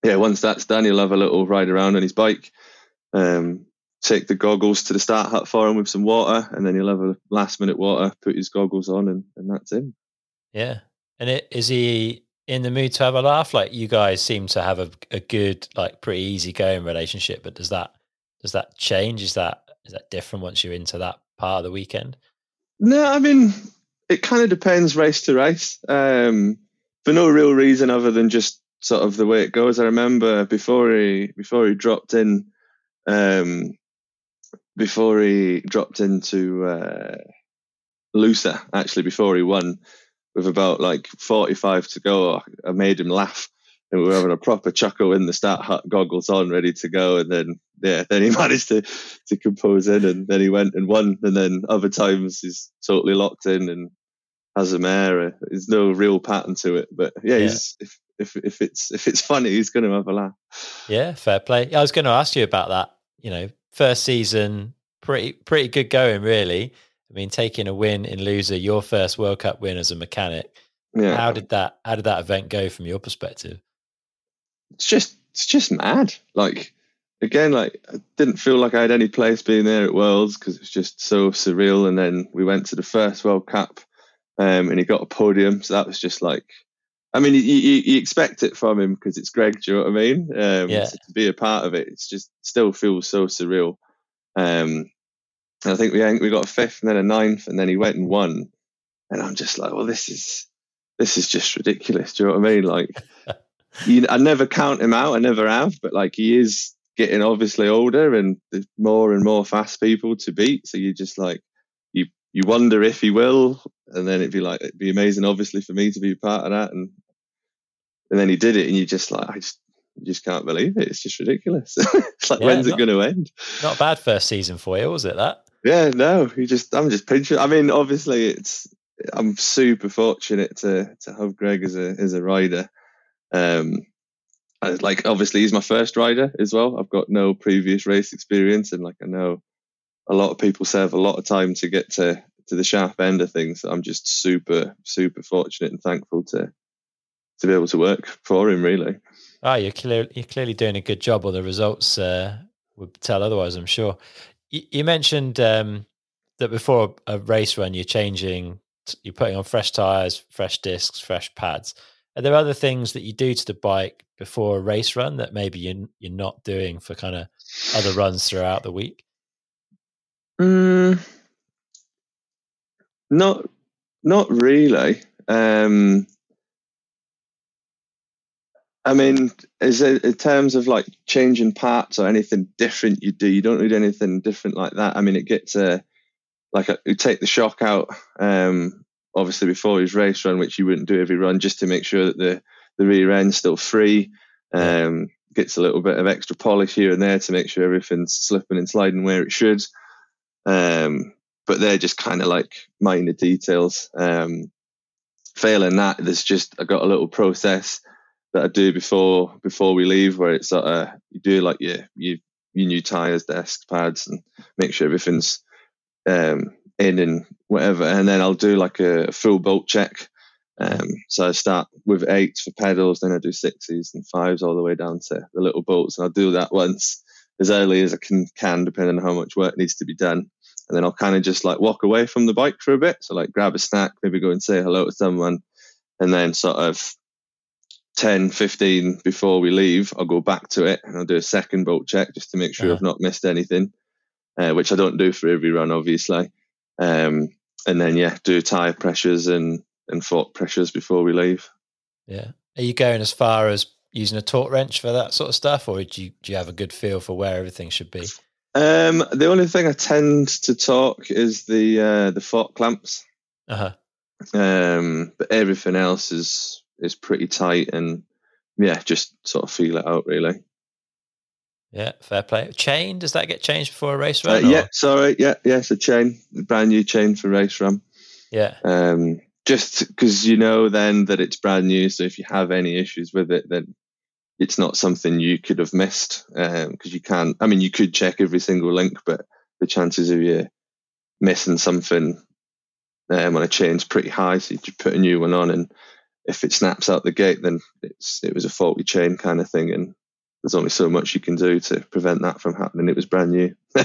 yeah, once that's done, he'll have a little ride around on his bike, um, take the goggles to the start hut for him with some water, and then he'll have a last minute water, put his goggles on, and, and that's him. Yeah. And it, is he in the mood to have a laugh? Like you guys seem to have a, a good, like pretty easy going relationship, but does that does that change? Is that is that different once you're into that part of the weekend? No, I mean, it kind of depends race to race. Um, for no real reason other than just sort of the way it goes. I remember before he before he dropped in, um, before he dropped into uh, Lousã, actually before he won, with about like forty five to go, I made him laugh. And we were having a proper chuckle in the start hut, goggles on, ready to go. And then, yeah, then he managed to to compose in, and then he went and won. And then other times he's totally locked in and has a mare. There's no real pattern to it, but yeah, Yeah. He's, if if if it's if it's funny, he's going to have a laugh. Yeah, fair play. Yeah, I was going to ask you about that. You know, first season, pretty pretty good going, really. I mean, taking a win in Lousã, your first World Cup win as a mechanic. Yeah, How did that How did that event go from your perspective? it's just it's just mad. Like again, like I didn't feel like I had any place being there at Worlds because it's just so surreal. And then we went to the first World Cup, um, and he got a podium, so that was just like I mean, you, you, you expect it from him because it's Greg. Do you know what I mean? Um, Yeah. so to be a part of it, it's just still feels so surreal. Um, and I think we we got a fifth and then a ninth, and then he went and won. And I'm just like, well, this is this is just ridiculous. Do you know what I mean? Like, you, I never count him out. I never have, but like he is getting obviously older, and there's more and more fast people to beat. So you just like you you wonder if he will, and then it'd be like it'd be amazing, obviously, for me to be part of that. And and then he did it, and you just like I just you just can't believe it. It's just ridiculous. it's like Yeah, when's not- it going to end? Not a bad first season for you, was it? That Yeah, no, you just I'm just pinching. I mean, obviously, it's I'm super fortunate to to have Greg as a as a rider. Um, like obviously he's my first rider as well. I've got no previous race experience, and like I know a lot of people serve a lot of time to get to to the sharp end of things. So I'm just super super fortunate and thankful to to be able to work for him. Really. oh, you're clear, you're clearly doing a good job, or the results uh, would tell otherwise. I'm sure. You, you mentioned um, that before a race run, you're changing, you're putting on fresh tires, fresh discs, fresh pads. Are there other things that you do to the bike before a race run that maybe you're, you're not doing for kind of other runs throughout the week? Mm, not, not really. Um, I mean, is it in terms of like changing parts or anything different you do? You don't need anything different like that. I mean, it gets uh, like a, you take the shock out, um, obviously before his race run, which you wouldn't do every run, just to make sure that the the rear end's still free. Um, gets a little bit of extra polish here and there to make sure everything's slipping and sliding where it should. Um, but they're just kind of like minor details. Um, failing that, there's just I got a little process that I do before before we leave, where it's sort of you do like your your, your new tires, disc pads, and make sure everything's um, in and whatever, and then I'll do like a full bolt check. Um, so I start with eights for pedals, then I do sixes and fives all the way down to the little bolts, and I'll do that once as early as I can, can depending on how much work needs to be done. And then I'll kind of just like walk away from the bike for a bit. So like grab a snack, maybe go and say hello to someone, and then sort of 10, 15 before we leave, I'll go back to it and I'll do a second bolt check just to make sure Uh-huh. I've not missed anything, uh, which I don't do for every run, obviously. Um, and then yeah, do tire pressures and and fork pressures before we leave. Yeah. Are you going as far as using a torque wrench for that sort of stuff, or do you, do you have a good feel for where everything should be? Um, the only thing I tend to torque is the uh, the fork clamps, Uh huh. um, but everything else is is pretty tight and yeah, just sort of feel it out really. Yeah, fair play. Chain, does that get changed before a race Uh, run? or- yeah, sorry, yeah, yeah, it's a chain, brand new chain for race run. Yeah. Um, just because you know then that it's brand new, so if you have any issues with it, then it's not something you could have missed because you can't. I mean, you could check every single link, but the chances of you missing something um, on a chain's pretty high. So you just put a new one on, and if it snaps out the gate, then it's it was a faulty chain kind of thing, and there's only so much you can do to prevent that from happening. It was brand new.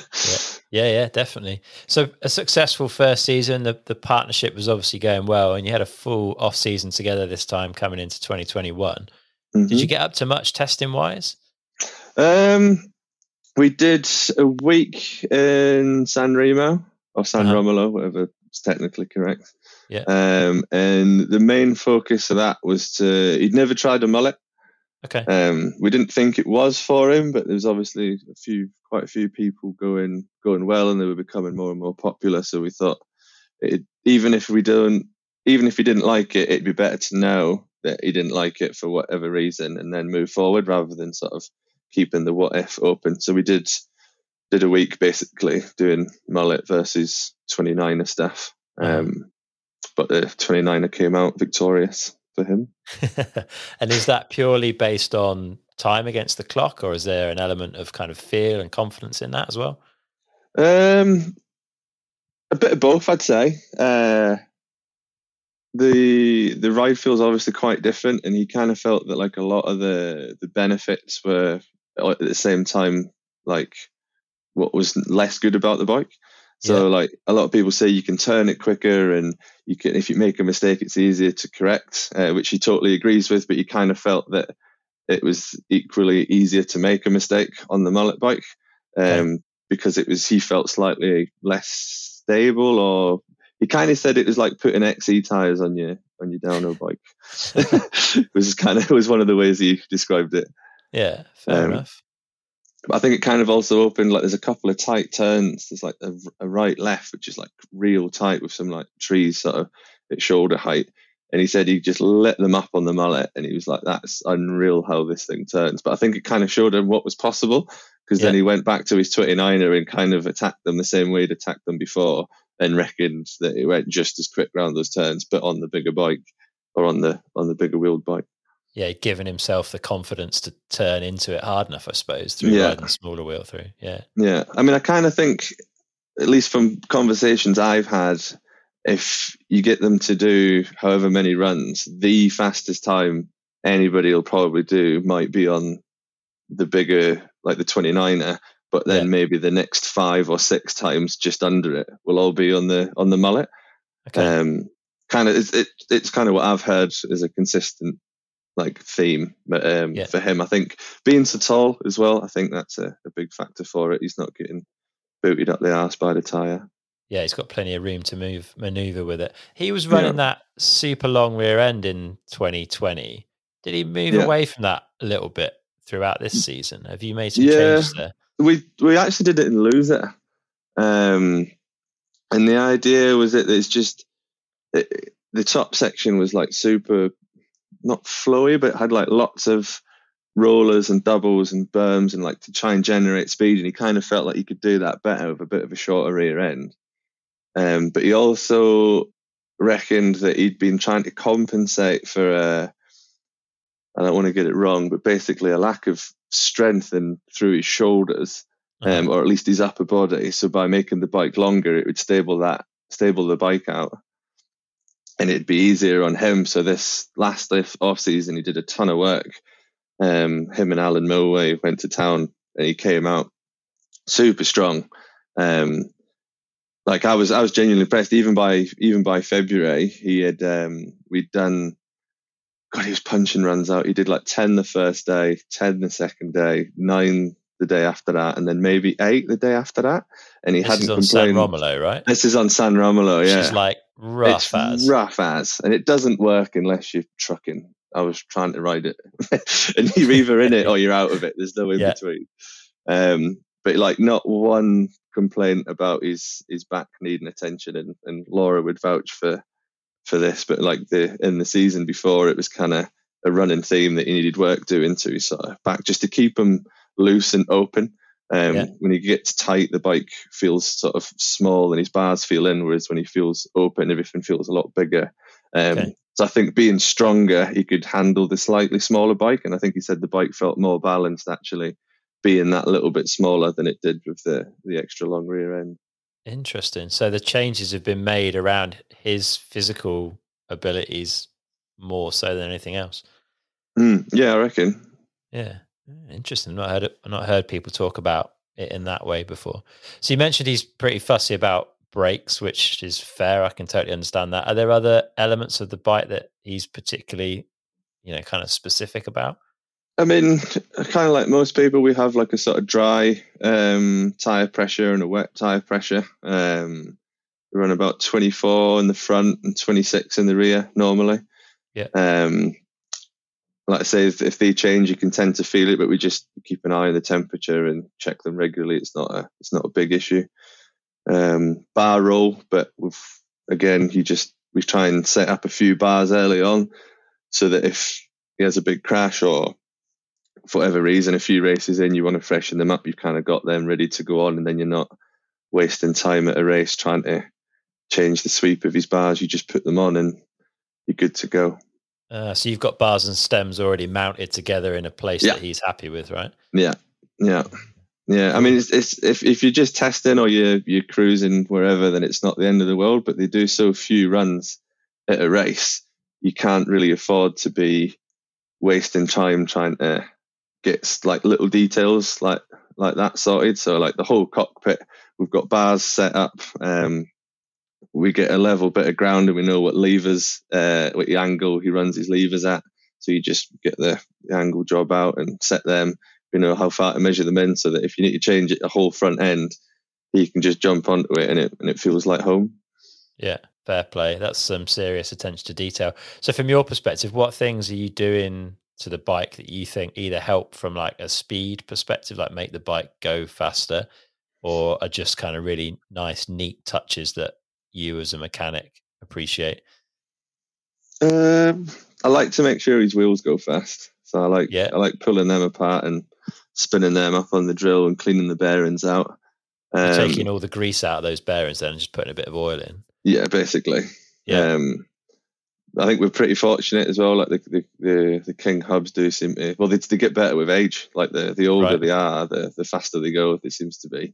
Yeah, yeah, definitely. So a successful first season. The the partnership was obviously going well, and you had a full off season together this time coming into 2021. Mhm. Did you get up to much testing wise? Um, we did a week in San Remo or San Uh-huh. Romolo, whatever is technically correct. Yeah. Um, and the main focus of that was to he'd never tried a mullet. Okay. Um, we didn't think it was for him, but there was obviously a few, quite a few people going going well, and they were becoming more and more popular. So we thought, it, even if we don't, even if he didn't like it, it'd be better to know that he didn't like it for whatever reason, and then move forward rather than sort of keeping the what if open. So we did did a week basically doing mullet versus 29er stuff. Um, but the 29er came out victorious for him. and is that purely based on time against the clock, or is there an element of kind of fear and confidence in that as well? Um, a bit of both, I'd say. Uh, the the ride feels obviously quite different, and he kind of felt that like a lot of the the benefits were at the same time like what was less good about the bike. So like a lot of people say you can turn it quicker and you can if you make a mistake it's easier to correct, uh, which he totally agrees with. But he kind of felt that it was equally easier to make a mistake on the mullet bike um, okay. because it was he felt slightly less stable or he kind of said it was like putting XC tires on your on your downhill bike. it was kind of it was one of the ways he described it. Yeah, fair um, enough. But I think it kind of also opened like there's a couple of tight turns. There's like a, a right left, which is like real tight with some like trees sort of at shoulder height. And he said he just lit them up on the mullet, and he was like, "That's unreal how this thing turns." But I think it kind of showed him what was possible because yeah. then he went back to his 29er and kind of attacked them the same way he'd attacked them before, and reckoned that it went just as quick around those turns, but on the bigger bike or on the on the bigger wheeled bike yeah, given himself the confidence to turn into it hard enough, I suppose, through yeah. riding the smaller wheel through. Yeah. Yeah. I mean, I kind of think, at least from conversations I've had, if you get them to do however many runs, the fastest time anybody will probably do might be on the bigger, like the 29er, but then yeah. maybe the next five or six times just under it will all be on the on the mullet. Okay. Um, kind of, it's, it, it's kind of what I've heard as a consistent like theme um, yeah. for him. I think being so tall as well. I think that's a, a big factor for it. He's not getting booted up the arse by the tire. Yeah, he's got plenty of room to move maneuver with it. He was running yeah. that super long rear end in 2020. Did he move yeah. away from that a little bit throughout this season? Have you made some changes there? We we actually lose it. Um, and the idea was that it's just it, the top section was like super not flowy, but had like lots of rollers and doubles and berms and like to try and generate speed. And he kind of felt like he could do that better with a bit of a shorter rear end. Um, but he also reckoned that he'd been trying to compensate for a, uh, don't want to get it wrong, but basically a lack of strength in through his shoulders, um, uh-huh. or at least his upper body. So by making the bike longer, it would stable that stable the bike out and it'd be easier on him. So this last off season, he did a ton of work. Um, him and Alan Milway went to town, and he came out super strong. Um, like I was, I was genuinely impressed. Even by even by February, he had um, we'd done. God, he was punching runs out. He did like ten the first day, ten the second day, nine the day after that, and then maybe eight the day after that. And he this hadn't complained. San Romolo, right? This is on San Romolo, yeah. She's like rough it's as rough as, and it doesn't work unless you're trucking. I was trying to ride it, and you're either in it or you're out of it. There's no in yeah. between. Um, but like, not one complaint about his his back needing attention, and and Laura would vouch for for this. But like the in the season before, it was kind of a running theme that he needed work doing to his sort of back just to keep him loose and open. Um, yeah. When he gets tight, the bike feels sort of small and his bars feel in, whereas when he feels open, everything feels a lot bigger. Um, okay. So I think being stronger, he could handle the slightly smaller bike. And I think he said the bike felt more balanced actually being that little bit smaller than it did with the, the extra long rear end. Interesting. So the changes have been made around his physical abilities more so than anything else. Mm, yeah, I reckon. Yeah. Interesting. Not heard not heard people talk about it in that way before. So you mentioned he's pretty fussy about brakes, which is fair. I can totally understand that. Are there other elements of the bike that he's particularly, you know, kind of specific about? I mean, kind of like most people, we have like a sort of dry um, tire pressure and a wet tire pressure. Um, we run about 24 in the front and 26 in the rear normally. Yeah. Um, like I say, if, if, they change, you can tend to feel it, but we just keep an eye on the temperature and check them regularly. It's not a it's not a big issue. Um, bar roll, but with again, you just we try and set up a few bars early on, so that if he has a big crash or for whatever reason, a few races in, you want to freshen them up. You've kind of got them ready to go on, and then you're not wasting time at a race trying to change the sweep of his bars. You just put them on, and you're good to go. Uh, so you've got bars and stems already mounted together in a place yeah. that he's happy with, right? Yeah, yeah, yeah. I mean, it's, it's, if if you're just testing or you're you're cruising wherever, then it's not the end of the world. But they do so few runs at a race, you can't really afford to be wasting time trying to get like little details like like that sorted. So like the whole cockpit we've got bars set up. Um, we get a level bit of ground and we know what levers, uh, what angle he runs his levers at. So you just get the, the angle job out and set them. You know how far to measure them in, so that if you need to change it, a whole front end, he can just jump onto it and it and it feels like home. Yeah, fair play. That's some serious attention to detail. So, from your perspective, what things are you doing to the bike that you think either help from like a speed perspective, like make the bike go faster, or are just kind of really nice, neat touches that you as a mechanic appreciate? Um, I like to make sure his wheels go fast. So I like yeah. I like pulling them apart and spinning them up on the drill and cleaning the bearings out. Um, taking all the grease out of those bearings then and just putting a bit of oil in. Yeah, basically. Yeah. Um, I think we're pretty fortunate as well. Like the the, the, the King hubs do seem to well they, they get better with age. Like the the older right. they are, the the faster they go. It seems to be.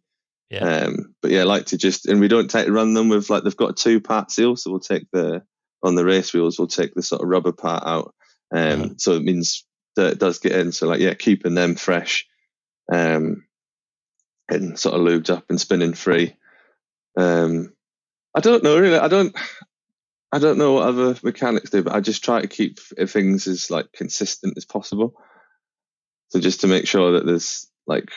Yeah. Um, but yeah, like to just and we don't take run them with like they've got two part seal, so we'll take the on the race wheels we'll take the sort of rubber part out. Um, mm. so it means that it does get in. So like yeah, keeping them fresh, um, and sort of lubed up and spinning free. Um, I don't know really. I don't. I don't know what other mechanics do, but I just try to keep things as like consistent as possible. So just to make sure that there's like,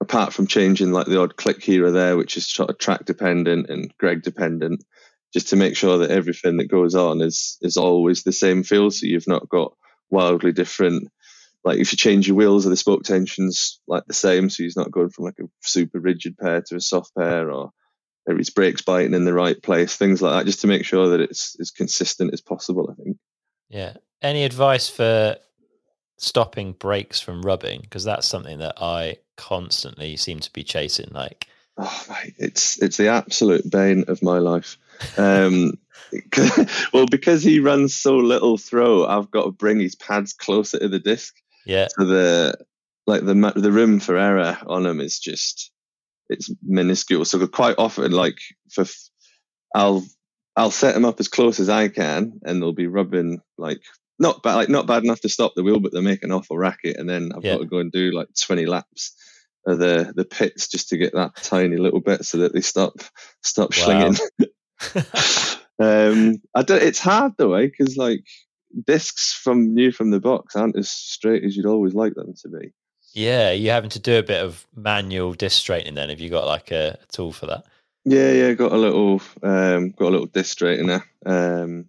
apart from changing like the odd click here or there, which is sort of track dependent and Greg dependent, just to make sure that everything that goes on is is always the same feel. So you've not got wildly different. Like if you change your wheels, are the spoke tensions like the same? So he's not going from like a super rigid pair to a soft pair, or its brakes biting in the right place, things like that, just to make sure that it's as consistent as possible. I think. Yeah. Any advice for stopping brakes from rubbing? Because that's something that I constantly seem to be chasing. Like, oh, mate, it's it's the absolute bane of my life. Um, well, because he runs so little throw, I've got to bring his pads closer to the disc. Yeah. So the like the the room for error on them is just it's minuscule. So quite often, like for I'll I'll set them up as close as I can, and they'll be rubbing like not bad, like not bad enough to stop the wheel, but they're making an awful racket, and then I've yeah. got to go and do like twenty laps of the the pits just to get that tiny little bit so that they stop stop wow. slinging. um, I don't. It's hard though, eh? Because like discs from new from the box aren't as straight as you'd always like them to be. Yeah, you having to do a bit of manual disc straightening then? Have you got like a, a tool for that? Yeah, yeah, got a little, um, got a little disc straightener. Um,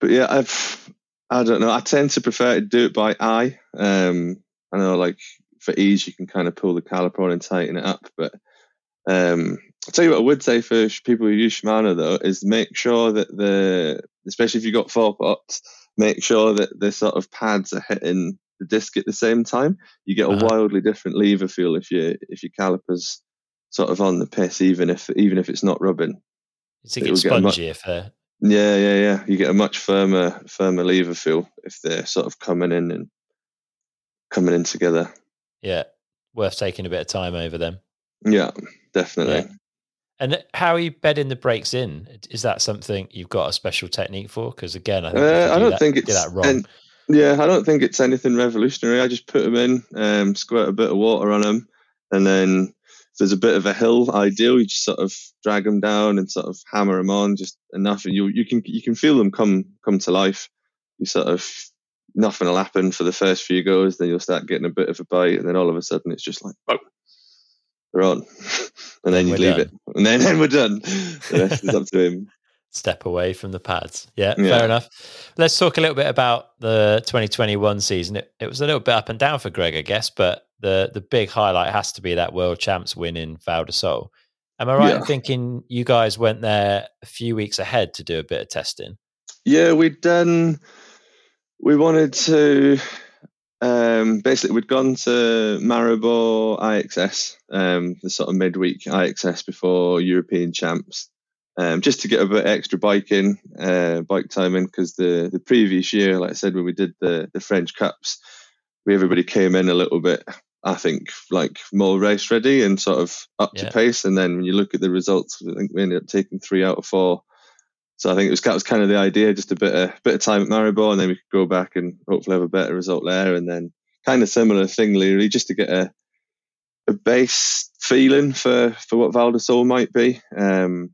but yeah, I've, I don't know. I tend to prefer to do it by eye. Um, I know, like for ease, you can kind of pull the caliper on and tighten it up. But um, I'll tell you what I would say for people who use Shimano though is make sure that the, especially if you've got four pots, make sure that the sort of pads are hitting the disc at the same time, you get a uh-huh. wildly different lever feel if you if your calipers sort of on the piss, even if even if it's not rubbing. It's a get spongy if uh... Yeah, yeah, yeah. You get a much firmer firmer lever feel if they're sort of coming in and coming in together. Yeah, worth taking a bit of time over them. Yeah, definitely. Yeah. And how are you bedding the brakes in? Is that something you've got a special technique for? Because again, I, think uh, I don't that, think it's that wrong. And, yeah, I don't think it's anything revolutionary. I just put them in, um, squirt a bit of water on them, and then there's a bit of a hill ideal, you just sort of drag them down and sort of hammer them on just enough, and you you can you can feel them come come to life. You sort of nothing will happen for the first few goes, then you'll start getting a bit of a bite, and then all of a sudden it's just like, oh, they're on, and then you leave done. it, and then, then we're done. The rest is up to him step away from the pads. Yeah, yeah, fair enough. Let's talk a little bit about the 2021 season. It, it, was a little bit up and down for Greg, I guess, but the the big highlight has to be that world champs win in Val di Sole. Am I right yeah. in thinking you guys went there a few weeks ahead to do a bit of testing? Yeah, we'd done. We wanted to. Um, basically, we'd gone to Maribor IXS, um, the sort of midweek IXS before European champs, um, just to get a bit extra biking, uh, bike timing, because the the previous year, like I said, when we did the the French Cups, we everybody came in a little bit, I think, like more race ready and sort of up yeah. to pace. And then when you look at the results, I think we ended up taking three out of four. So I think it was, that was kind of the idea, just a bit of bit of time at Maribor, and then we could go back and hopefully have a better result there. And then kind of similar thing, really, just to get a a base feeling for for what Val di Sole might be. Um,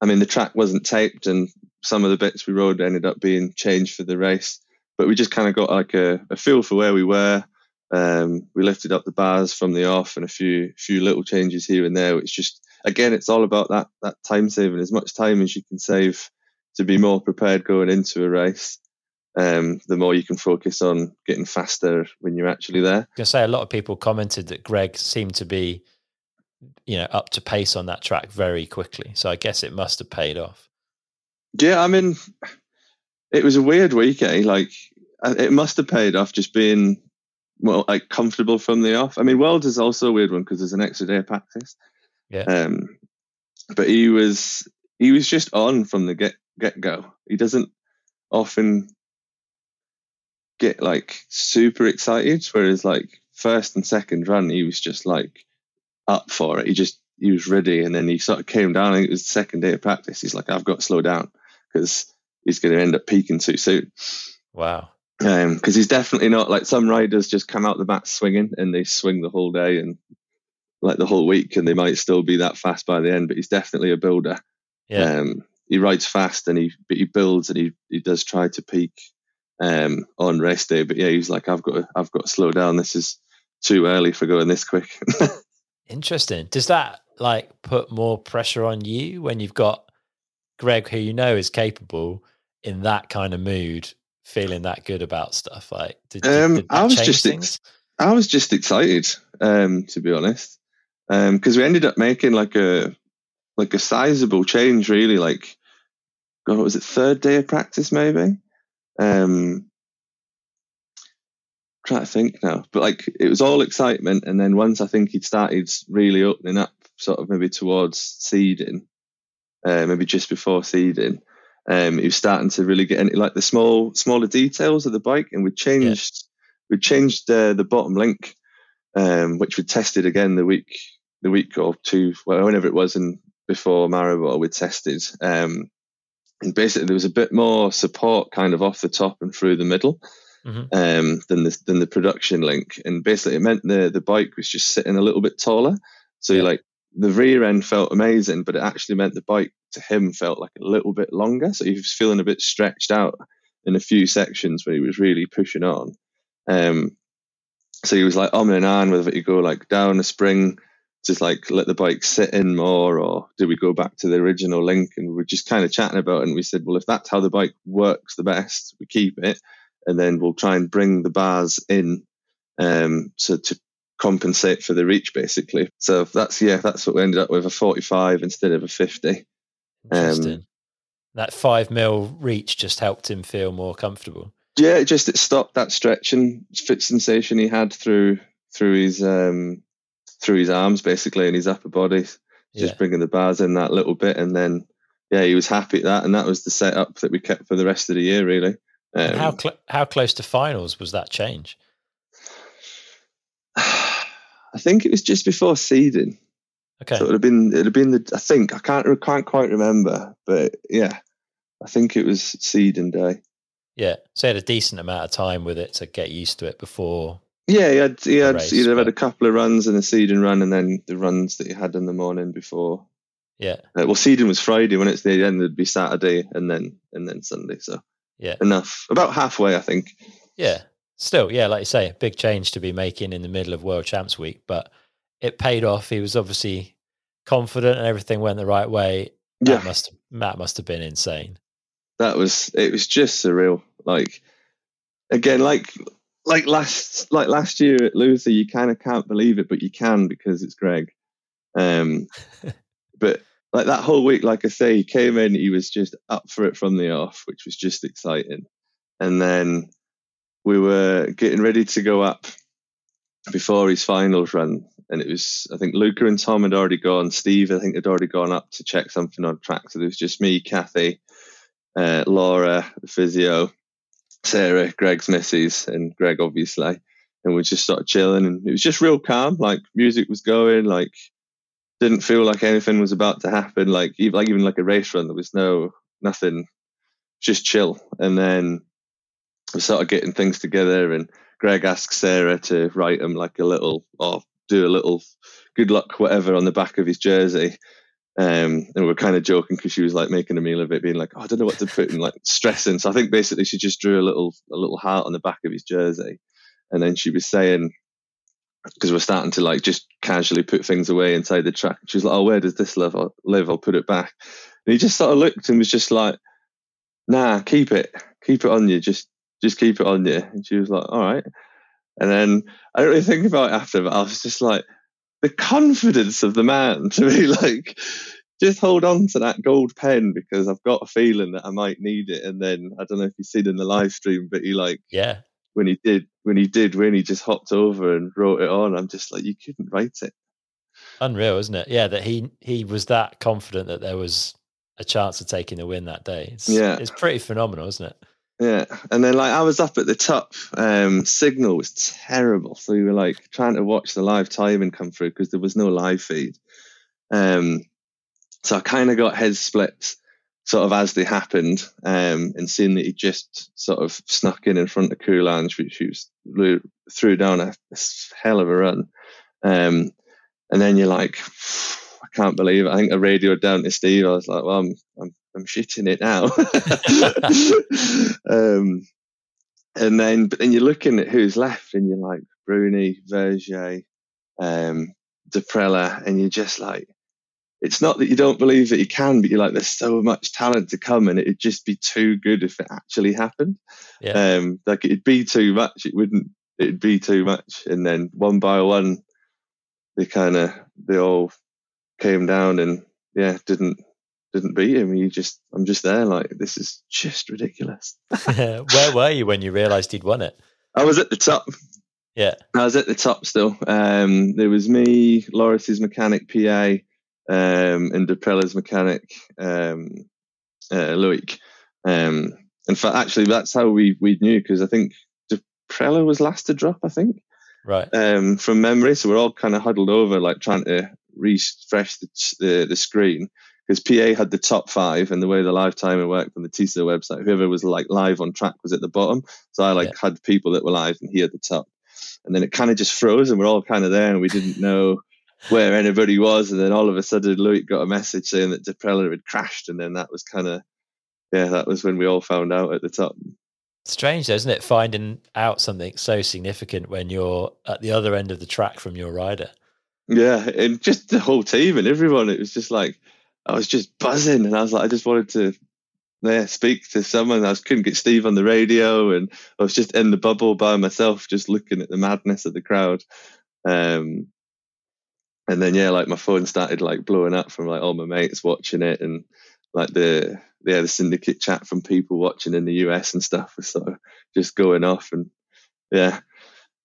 I mean, the track wasn't taped, and some of the bits we rode ended up being changed for the race. But we just kind of got like a, a feel for where we were. Um, we lifted up the bars from the off and a few few little changes here and there. It's just again, it's all about that that time saving. As much time as you can save to be more prepared going into a race, um, the more you can focus on getting faster when you're actually there. I say a lot of people commented that Greg seemed to be, you know, up to pace on that track very quickly. So I guess it must have paid off. Yeah, I mean, it was a weird week, eh? Like it must have paid off just being well, like comfortable from the off. I mean, World is also a weird one because there's an extra day of practice. Yeah. Um, but he was he was just on from the get get go. He doesn't often get like super excited, whereas like first and second run, he was just like up for it. He just he was ready, and then he sort of came down. I it was the second day of practice. He's like, I've got to slow down because he's going to end up peaking too soon. Wow because um, he's definitely not like some riders just come out the mat swinging and they swing the whole day and like the whole week and they might still be that fast by the end but he's definitely a builder. Yeah. Um, he rides fast and he he builds and he, he does try to peak um, on race day but yeah he's like i've got to, i've got to slow down. This is too early for going this quick. Interesting. Does that like put more pressure on you when you've got greg who you know is capable in that kind of mood feeling that good about stuff? Like, did, um, did I was just ex- I was just excited, um, to be honest, because um, we ended up making like a like a sizable change, really. Like, God, what was it? Third day of practice, maybe. Um, trying to think now, but like it was all excitement, and then once I think he'd started really opening up, sort of maybe towards seeding, uh, maybe just before seeding, um, he was starting to really get into like the small, smaller details of the bike, and we changed, yeah. we changed uh, the bottom link, um, which we tested again the week, the week or two, well, whenever it was, and before Maribor we tested, um, and basically there was a bit more support kind of off the top and through the middle. Mm-hmm. Um, than the than the production link, and basically it meant the the bike was just sitting a little bit taller. So yeah. like the rear end felt amazing, but it actually meant the bike to him felt like a little bit longer. So he was feeling a bit stretched out in a few sections where he was really pushing on. Um, so he was like on and on whether you go like down a spring, just like let the bike sit in more, or do we go back to the original link? And we were just kind of chatting about it. And we said, well, if that's how the bike works the best, we keep it. And then we'll try and bring the bars in um, so to compensate for the reach basically. So that's yeah, that's what we ended up with a 45 instead of a 50. Interesting. Um, that five mil reach just helped him feel more comfortable. Yeah, it just it stopped that stretching fit sensation he had through through his um through his arms basically and his upper body. Just yeah. bringing the bars in that little bit, and then yeah, he was happy at that, and that was the setup that we kept for the rest of the year, really. Um, how cl- how close to finals was that change? I think it was just before seeding. Okay. So it would have been it would have been the I think I can't I can't quite remember, but yeah, I think it was seeding day. Yeah, so he had a decent amount of time with it to get used to it before. Yeah, he had he had race, he'd have had a couple of runs and a seeding run, and then the runs that he had in the morning before. Yeah. Uh, well, seeding was Friday. When it's the end, it'd be Saturday, and then and then Sunday. So yeah, enough. About halfway, I think. Yeah. Still, yeah, like you say, big change to be making in the middle of World Champs Week, but it paid off. He was obviously confident and everything went the right way. Yeah. That must that must have been insane. That was it was just surreal. Like again, like like last like last year at Lousã, you kind of can't believe it, but you can because it's Greg. Um, but like that whole week, like I say, he came in, he was just up for it from the off, which was just exciting. And then we were getting ready to go up before his finals run, and it was I think Luca and Tom had already gone. Steve I think had already gone up to check something on track. So it was just me, Kathy, uh, Laura, the physio, Sarah, Greg's missus, and Greg obviously, and we just started chilling. And it was just real calm. Like music was going. Like didn't feel like anything was about to happen. Like even like even like a race run, there was no nothing, just chill. And then we started getting things together and Greg asked Sarah to write him like a little or do a little good luck whatever on the back of his jersey. Um, and we we're kind of joking because she was like making a meal of it, being like, oh, I don't know what to put and like stressing. So I think basically she just drew a little a little heart on the back of his jersey, and then she was saying because we're starting to like just casually put things away inside the track. She was like, "Oh, where does this live? I'll, live? I'll put it back." And he just sort of looked and was just like, "Nah, keep it, keep it on you. Just, just keep it on you." And she was like, "All right." And then I don't really think about it after, but I was just like, the confidence of the man to be like, just hold on to that gold pen because I've got a feeling that I might need it. And then I don't know if you've seen in the live stream, but he like, yeah, when he did when he did when he just hopped over and wrote it on. I'm just like, you couldn't write it. Unreal, isn't it? Yeah, that he he was that confident that there was a chance of taking the win that day. It's, yeah, it's pretty phenomenal, isn't it? Yeah, and then like I was up at the top, um, signal was terrible, so we were like trying to watch the live timing come through because there was no live feed. Um, so I kind of got head splits sort of as they happened, um, and seeing that he just sort of snuck in in front of Coulanges, which he was threw down a, hell of a run. Um, and then you're like, I can't believe it. I think I radioed down to Steve. I was like, well, I'm, I'm, I'm shitting it now. um, and then, but then you're looking at who's left and you're like Bruni, Vergier, um, Daprela, and you're just like, it's not that you don't believe that you can, but you're like, there's so much talent to come, and it'd just be too good if it actually happened. Yeah. Um, like it'd be too much. It wouldn't. It'd be too much. And then one by one, they kind of they all came down, and yeah, didn't didn't beat him. You just, I'm just there, like this is just ridiculous. Where were you when you realised he'd won it? I was at the top. Yeah, I was at the top still. Um, there was me, Loris's mechanic, PA um, and Daprela's mechanic, um, uh, Loic. Um, in fact, actually, that's how we we knew because I think Daprela was last to drop. I think, right, um, from memory. So we're all kind of huddled over, like trying to refresh the the, the screen because PA had the top five, and the way the live timer worked on the Tissot website, whoever was like live on track was at the bottom. So I like yeah. had people that were live, and he at the top. And then it kind of just froze, and we're all kind of there, and we didn't know where anybody was, and then all of a sudden Luke got a message saying that Daprela had crashed, and then that was kind of yeah, that was when we all found out at the top. Strange, though, isn't it? Finding out something so significant when you're at the other end of the track from your rider. Yeah, and just the whole team and everyone. It was just like I was just buzzing, and I was like, I just wanted to yeah, speak to someone. I couldn't get Steve on the radio, and I was just in the bubble by myself, just looking at the madness of the crowd. Um, and then yeah, like my phone started like blowing up from like all my mates watching it, and like the yeah the syndicate chat from people watching in the US and stuff was sort of just going off, and yeah.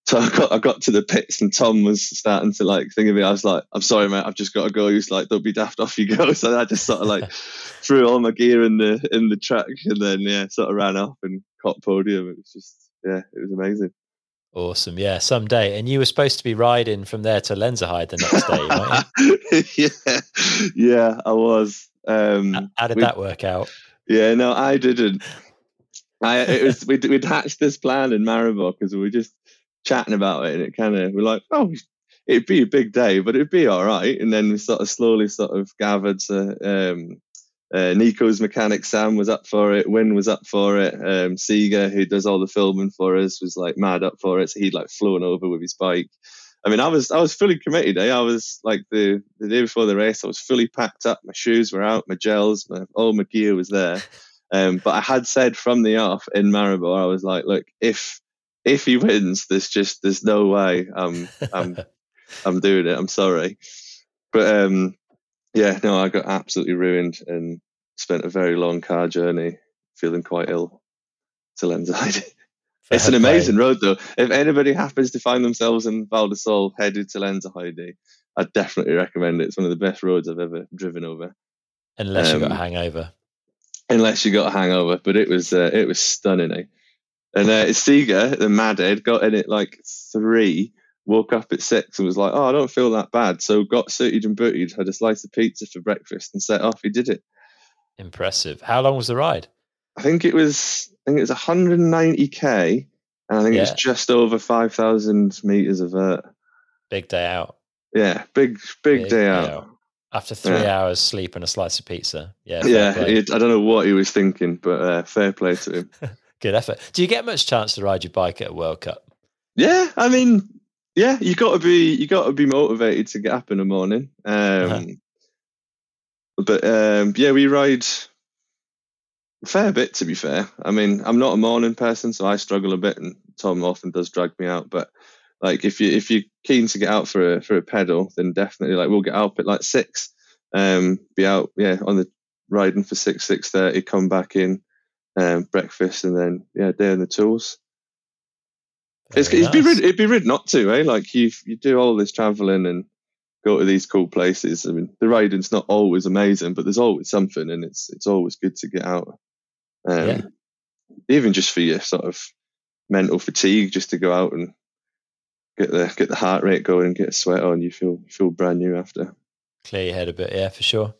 So I got I got to the pits and Tom was starting to like think of me. I was like, I'm sorry, mate, I've just got to go. He was like, Don't be daft, off you go. So I just sort of like threw all my gear in the in the truck and then yeah, sort of ran off and caught podium. It was just yeah, it was amazing. Awesome. Yeah, someday. And you were supposed to be riding from there to Lenzerheide the next day, yeah. Yeah, I was. Um, How did that work out? Yeah, no, I didn't. I it was we'd, we'd hatched this plan in Maribor because we just chatting about it, and it kind of we're like, oh, it'd be a big day, but it'd be all right. And then we sort of slowly sort of gathered to um, uh, Nico's mechanic Sam was up for it. Win was up for it. Um, Seeger, who does all the filming for us, was like mad up for it. So he'd like flown over with his bike. I mean, I was I was fully committed. Eh? I was like the the day before the race, I was fully packed up. My shoes were out, my gels, my, all my gear was there. Um, but I had said from the off in Maribor, I was like, look, if if he wins, there's just there's no way I'm I'm I'm doing it. I'm sorry, but um, yeah, no, I got absolutely ruined and spent a very long car journey feeling quite ill to Lenzerheide. it's an amazing road though. If anybody happens to find themselves in Val di Sole headed to Lenzerheide, I definitely recommend it. It's one of the best roads I've ever driven over. Unless um, you got a um, hangover. Unless you got a hangover, but it was uh, it was stunning. Eh? And uh, Seeger, the madhead, got in it like three woke up at six and was like, "Oh, I don't feel that bad." So got suited and booted, had a slice of pizza for breakfast, and set off. He did it. Impressive. How long was the ride? I think it was. I think it was 190k, and I think yeah. it was just over 5,000 meters of vert. Big day out. Yeah, big big, day, out. After three Yeah. hours sleep and a slice of pizza. Yeah. Yeah, it, I don't know what he was thinking, but uh, fair play to him. Good effort. Do you get much chance to ride your bike at a World Cup? yeah, I mean, yeah, you got to be you got to be motivated to get up in the morning. Um, Uh-huh. But um, yeah, we ride a fair bit. To be fair, I mean, I'm not a morning person, so I struggle a bit, and Tom often does drag me out. But like, if you if you're keen to get out for a for a pedal, then definitely like we'll get out at like six. Um, be out yeah on the riding for six six thirty, come back in, um, breakfast, and then yeah, day on the tools. It's, Very it'd be nice. rude, it'd be rude not to, eh? Like you you do all this traveling and go to these cool places. I mean, the riding's not always amazing, but there's always something, and it's it's always good to get out. Um, Yeah. Even just for your sort of mental fatigue, just to go out and get the get the heart rate going and get a sweat on, you feel you feel brand new after. clear your head a bit, yeah, for sure.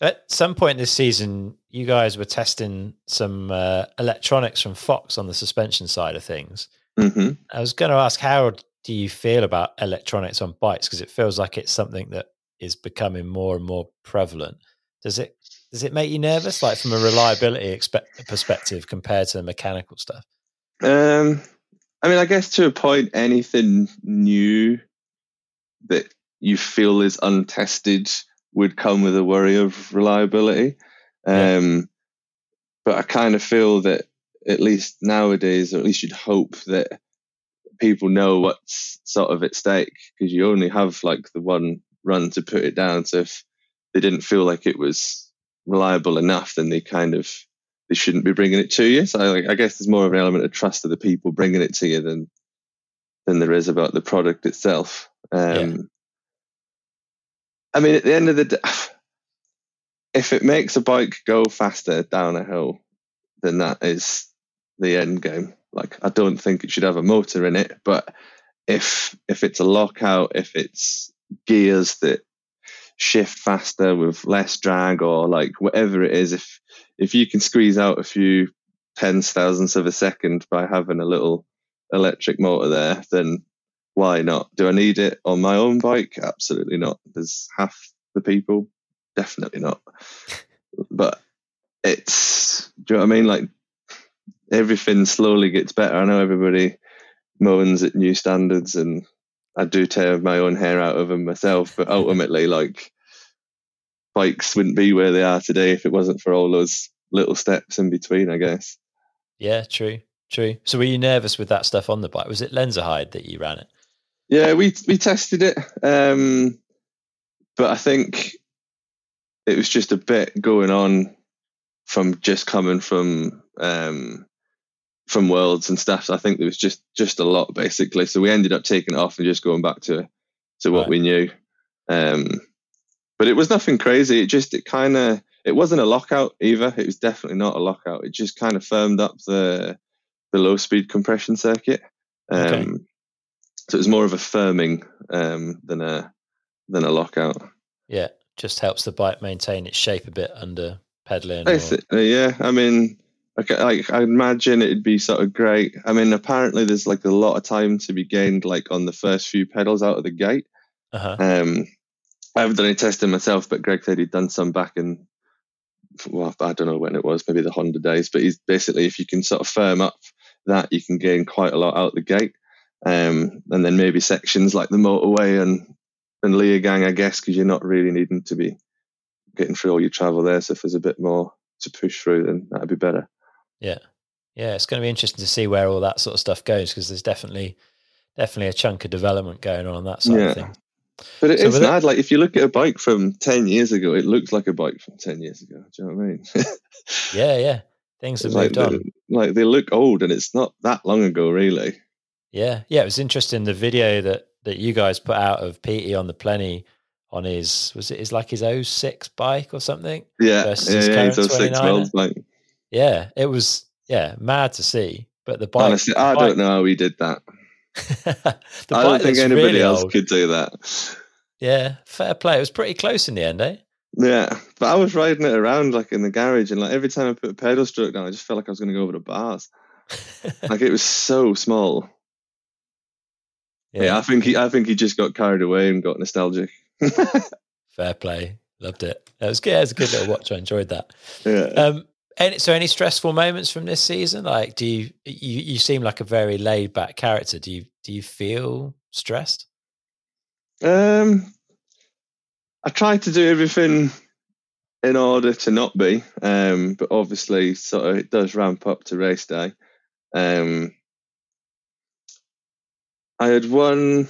At some point this season, you guys were testing some uh, electronics from Fox on the suspension side of things. hmm I was going to ask, how do you feel about electronics on bikes? Because it feels like it's something that is becoming more and more prevalent. Does it does it make you nervous, like from a reliability expe- perspective, compared to the mechanical stuff? Um, I mean, I guess to a point, anything new that you feel is untested would come with a worry of reliability. Yeah. Um, but I kind of feel that at least nowadays, or at least you'd hope that people know what's sort of at stake because you only have like the one run to put it down. So if they didn't feel like it was reliable enough, then they kind of they shouldn't be bringing it to you. So I, I guess there's more of an element of trust of the people bringing it to you than than there is about the product itself. Um, I mean, at the end of the day, if it makes a bike go faster down a hill, then that is the end game. Like, I don't think it should have a motor in it, but if if it's a lockout, if it's gears that shift faster with less drag or like whatever it is, if if you can squeeze out a few tens thousandths of a second by having a little electric motor there, then why not? Do I need it on my own bike? Absolutely not. There's half the people, definitely not. But it's, do you know what I mean? Like everything slowly gets better. I know everybody moans at new standards and I do tear my own hair out of them myself, but ultimately, like bikes wouldn't be where they are today if it wasn't for all those little steps in between, I guess. Yeah, true, true. So were you nervous with that stuff on the bike? Was it Lenzerheide that you ran it? Yeah, we we tested it, um, but I think it was just a bit going on from just coming from um, from worlds and stuff. So I think there was just just a lot basically. So we ended up taking it off and just going back to to what Right. we knew. Um, but it was nothing crazy. It just it kind of it wasn't a lockout either. It was definitely not a lockout. It just kind of firmed up the the low speed compression circuit. Um, Okay. So it was more of a firming um, than a than a lockout. Yeah, just helps the bike maintain its shape a bit under pedaling. or- yeah. I mean, okay, like I imagine it'd be sort of great. I mean, apparently there's like a lot of time to be gained, like on the first few pedals out of the gate. Uh-huh. Um, I haven't done any testing myself, but Greg said he'd done some back in, well, I don't know when it was, maybe the Honda days. But he's basically, if you can sort of firm up that, you can gain quite a lot out of the gate. Um, and then maybe sections like the motorway and and Leogang, I guess, because you're not really needing to be getting through all your travel there. So if there's a bit more to push through, then that'd be better. Yeah, yeah. It's going to be interesting to see where all that sort of stuff goes because there's definitely definitely a chunk of development going on on that side Yeah. of things. But it is So with it- Like if you look at a bike from ten years ago, it looks like a bike from ten years ago. Do you know what I mean? Yeah, yeah. Things have It's like, moved on. they, like they look old, and it's not that long ago, really. Yeah, yeah. It was interesting the video that that you guys put out of Petey on the Pleney on his was it his like his 06 bike or something. Yeah, Versus yeah, his yeah. current 06 29er. Yeah, it was yeah mad to see. But the bike, honestly, the I bike- don't know how he did that. the I don't think anybody really else old. could do that. Yeah, fair play. It was pretty close in the end, eh? Yeah, but I was riding it around like in the garage, and like every time I put a pedal stroke down, I just felt like I was going to go over the bars. Like it was so small. Yeah. I think he I think he just got carried away and got nostalgic. Fair play. Loved it. That was good. It was a good little watch. I enjoyed that. Yeah. Um, any, so any stressful moments from this season? Like, do you, you you seem like a very laid back character? Do you do you feel stressed? Um, I try to do everything in order to not be, um, but obviously, sort of, it does ramp up to race day. Um, I had one.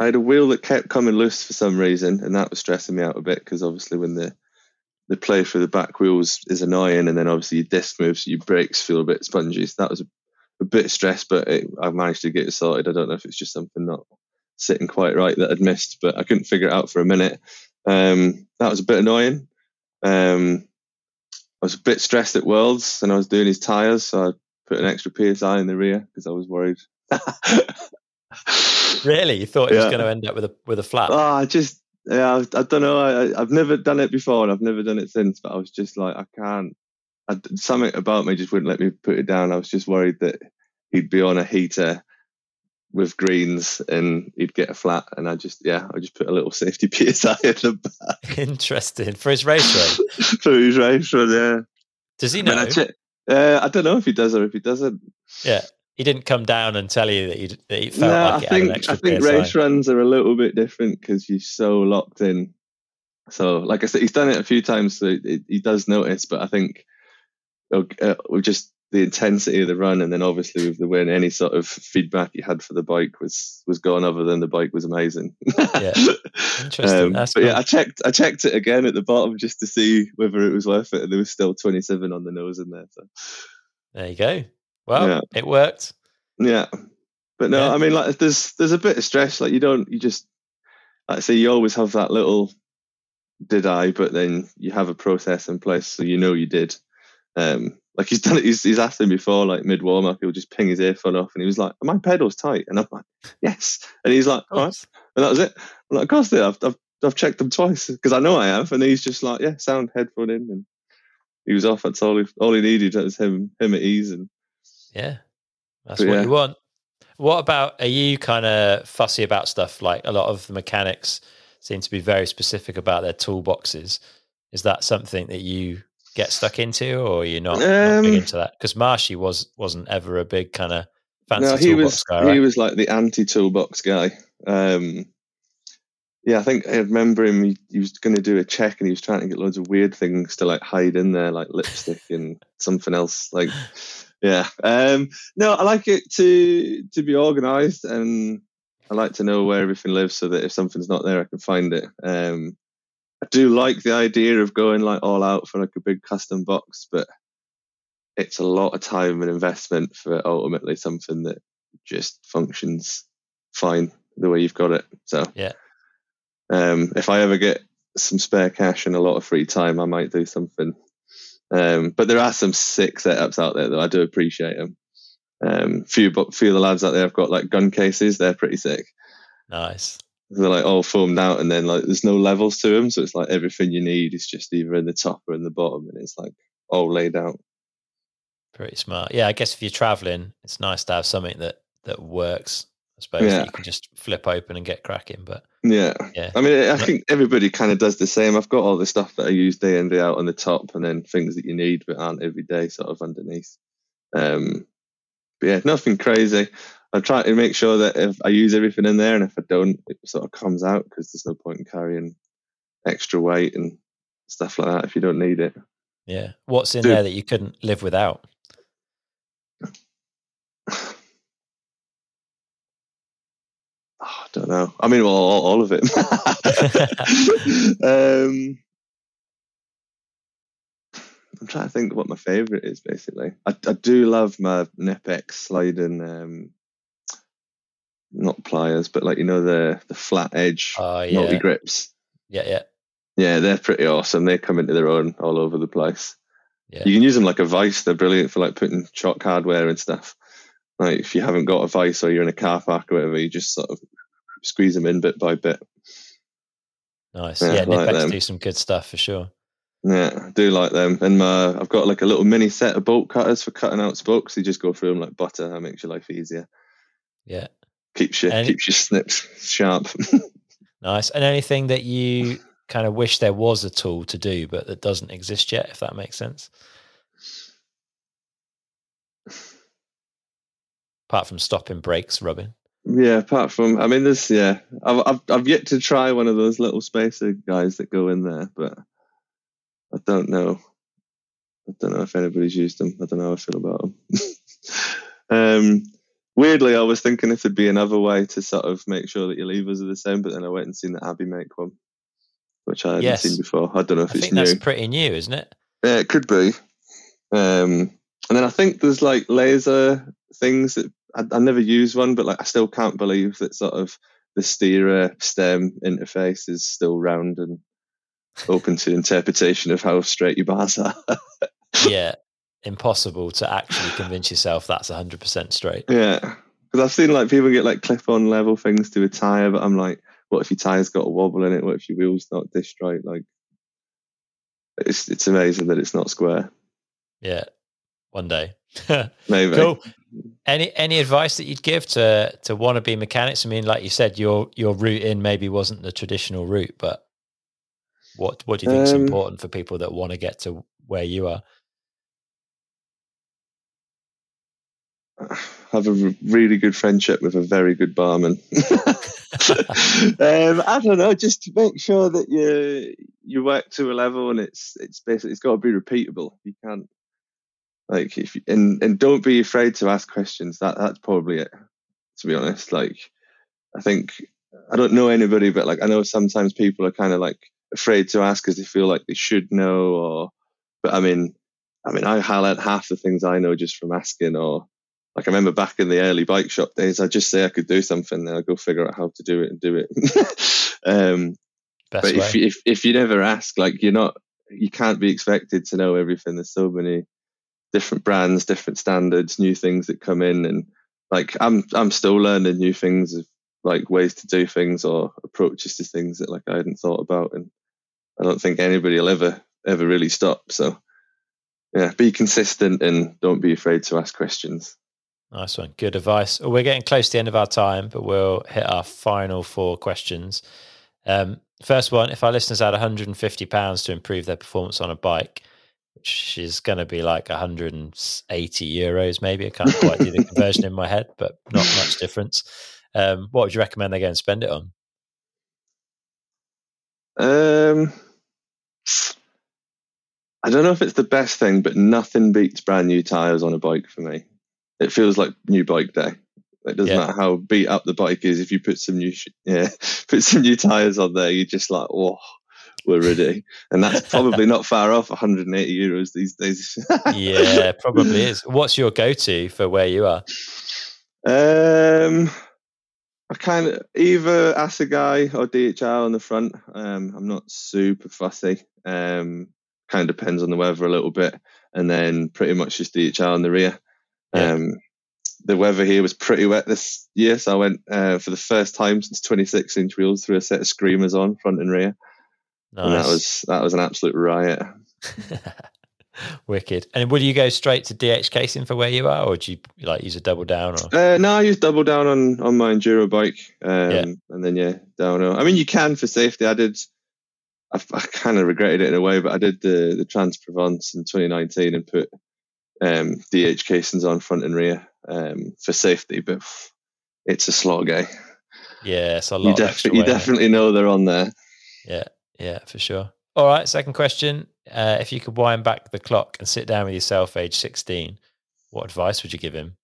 I had a wheel that kept coming loose for some reason, and that was stressing me out a bit because obviously, when the the play through the back wheels is annoying, and then obviously your disc moves, your brakes feel a bit spongy. So that was a, a bit stressed, but it, I managed to get it sorted. I don't know if it's just something not sitting quite right that I'd missed, but I couldn't figure it out for a minute. Um, that was a bit annoying. Um, I was a bit stressed at Worlds, and I was doing his tires, so I put an extra psi in the rear because I was worried. really, you thought it yeah. was going to end up with a with a flat? Oh, I just yeah, I, I don't know. I, I've never done it before, and I've never done it since. But I was just like, I can't. I, something about me just wouldn't let me put it down. I was just worried that he'd be on a heater with greens and he'd get a flat. And I just, yeah, I just put a little safety PSI in the back. Interesting for his race run. for his race run, yeah. Does he know? I, check, uh, I don't know if he does or if he doesn't. Yeah, he didn't come down and tell you that he, that he felt no, like I think I think race runs are a little bit different because you're so locked in. So, like I said, he's done it a few times, so it, he does notice. But I think uh, just the intensity of the run, and then obviously with the win, any sort of feedback he had for the bike was was gone. Other than the bike was amazing. yeah, interesting. Um, but yeah, I checked I checked it again at the bottom just to see whether it was worth it, and there was still 27 on the nose in there. So there you go. Well, yeah. it worked. Yeah, but no, yeah. I mean, like, there's there's a bit of stress. Like, you don't, you just, like I say, you always have that little, did I? But then you have a process in place, so you know you did. Um, like he's done it. He's, he's asked him before, like mid warm up, he'll just ping his earphone off, and he was like, "Are my pedals tight?" And I'm like, "Yes." And he's like, "All right," and that was it. I'm like, "Of course they I've, I've, I've checked them twice because I know I have." And he's just like, "Yeah, sound headphone in," and he was off. That's all he all he needed. That was him him at ease, and yeah, that's but what yeah. you want. What about are you kind of fussy about stuff? Like a lot of the mechanics seem to be very specific about their toolboxes. Is that something that you get stuck into, or you're not, um, not big um, into that? Because Marshy was wasn't ever a big kind of fancy no, he was, guy. Right? He was like the anti toolbox guy. Um, yeah, I think I remember him. He, he was going to do a check, and he was trying to get loads of weird things to like hide in there, like lipstick and something else. Like yeah. Um, no, I like it to to be organised, and I like to know where everything lives, so that if something's not there, I can find it. Um, I do like the idea of going like all out for like a big custom box, but it's a lot of time and investment for ultimately something that just functions fine the way you've got it. So yeah. Um, if I ever get some spare cash and a lot of free time, I might do something um, but there are some sick setups out there though. I do appreciate them. Um, few, but few of the lads out there have got like gun cases. They're pretty sick. Nice. They're like all foamed out, and then like there's no levels to them, so it's like everything you need is just either in the top or in the bottom, and it's like all laid out. Pretty smart. Yeah, I guess if you're traveling, it's nice to have something that that works. Suppose yeah. you can just flip open and get cracking. But yeah. Yeah. I mean, I think everybody kind of does the same. I've got all the stuff that I use day in, day out on the top, and then things that you need but aren't every day sort of underneath. Um, but yeah, nothing crazy. I try to make sure that if I use everything in there, and if I don't, it sort of comes out because there's no point in carrying extra weight and stuff like that if you don't need it. Yeah. What's in Dude. there that you couldn't live without? don't know. I mean, well, all, all of it. um, I'm trying to think what my favorite is. Basically, I, I do love my Knipex sliding, um, not pliers, but like you know the the flat edge uh, yeah. multi grips. Yeah, yeah, yeah. They're pretty awesome. They come into their own all over the place. Yeah. You can use them like a vice. They're brilliant for like putting shock hardware and stuff. Like if you haven't got a vice or you're in a car park or whatever, you just sort of squeeze them in bit by bit. Nice. Yeah, yeah like do some good stuff for sure. Yeah, I do like them. And my, I've got like a little mini set of bolt cutters for cutting out spokes. You just go through them like butter. That makes your life easier. Yeah. keeps you And- keeps your snips sharp. Nice. And anything that you kind of wish there was a tool to do, but that doesn't exist yet, if that makes sense. Apart from stopping brakes, Robin. Yeah, apart from I mean, there's yeah, I've, I've I've yet to try one of those little spacer guys that go in there, but I don't know. I don't know if anybody's used them. I don't know how I feel about them. um, weirdly, I was thinking if there'd be another way to sort of make sure that your levers are the same, but then I went and seen that Abbey make one, which I hadn't Yes. seen before. I don't know if I it's think new. that's pretty new, isn't it? Yeah, it could be. Um, and then I think there's like laser things that I, I never use one, but like I still can't believe that sort of the steerer stem interface is still round and open to interpretation of how straight your bars are. yeah. Impossible to actually convince yourself that's 100% straight. yeah, because I've seen like people get like clip-on level things to a tire, but I'm like, what if your tire's got a wobble in it? What if your wheel's not dished right? Like, it's it's amazing that it's not square. Yeah. One day. Maybe. cool. Any any advice that you'd give to to wannabe mechanics? I mean, like you said, your your route in maybe wasn't the traditional route, but what what do you think is Um, important for people that want to get to where you are? have a really good friendship with a very good barman. um, I don't know, just to make sure that you you work to a level and it's it's basically it's got to be repeatable. You can't like if you, and and don't be afraid to ask questions. That that's probably it. To be honest, like I think I don't know anybody, but like I know sometimes people are kind of like afraid to ask because they feel like they should know, or but I mean, I mean, I highlight half the things I know just from asking, or like I remember back in the early bike shop days, I'd just say I could do something, then I'd go figure out how to do it and do it. um, Best but way. if if if you never ask, like you're not, you can't be expected to know everything. There's so many different brands, different standards, new things that come in, and like I'm I'm still learning new things of like ways to do things or approaches to things that like I hadn't thought about, and I don't think anybody will ever ever really stop. So yeah, be consistent and don't be afraid to ask questions. Nice one. Good advice. Well, we're getting close to the end of our time, but we'll hit our final four questions. Um, first one if our listeners had £150 to improve their performance on a bike, which is going to be like 180 euros, maybe. I can't quite do the conversion in my head, but not much difference. Um, what would you recommend they go and spend it on? Um, I don't know if it's the best thing, but nothing beats brand new tires on a bike for me. It feels like new bike day. It doesn't Yeah. matter how beat up the bike is. If you put some new, sh- yeah, put some new tires on there, you're just like, oh, we're ready. And that's probably not far off 180 euros these days. Yeah, probably is. What's your go to for where you are? Um, I kind of either Assegai or DHR on the front. Um, I'm not super fussy. Um, kind of depends on the weather a little bit, and then pretty much just DHR on the rear. Yeah. Um, the weather here was pretty wet this year, so I went uh, for the first time since 26 inch wheels through a set of screamers on front and rear, and that was that was an absolute riot. Wicked. And would you go straight to DH casing for where you are, or do you like use a double down? Or Uh, no, I use double down on on my enduro bike, um, Yeah. and then yeah, downhill. I mean, you can for safety. I did. I, I kind of regretted it in a way, but I did the the Trans Provence in 2019 and put um, DH casings on front and rear um, for safety. But it's a slog, eh? yeah, it's a lot. You, you weight, isn't it? definitely know they're on there. Yeah, yeah, for sure. All right, second question. Uh, if you could wind back the clock and sit down with yourself age 16, what advice would you give him?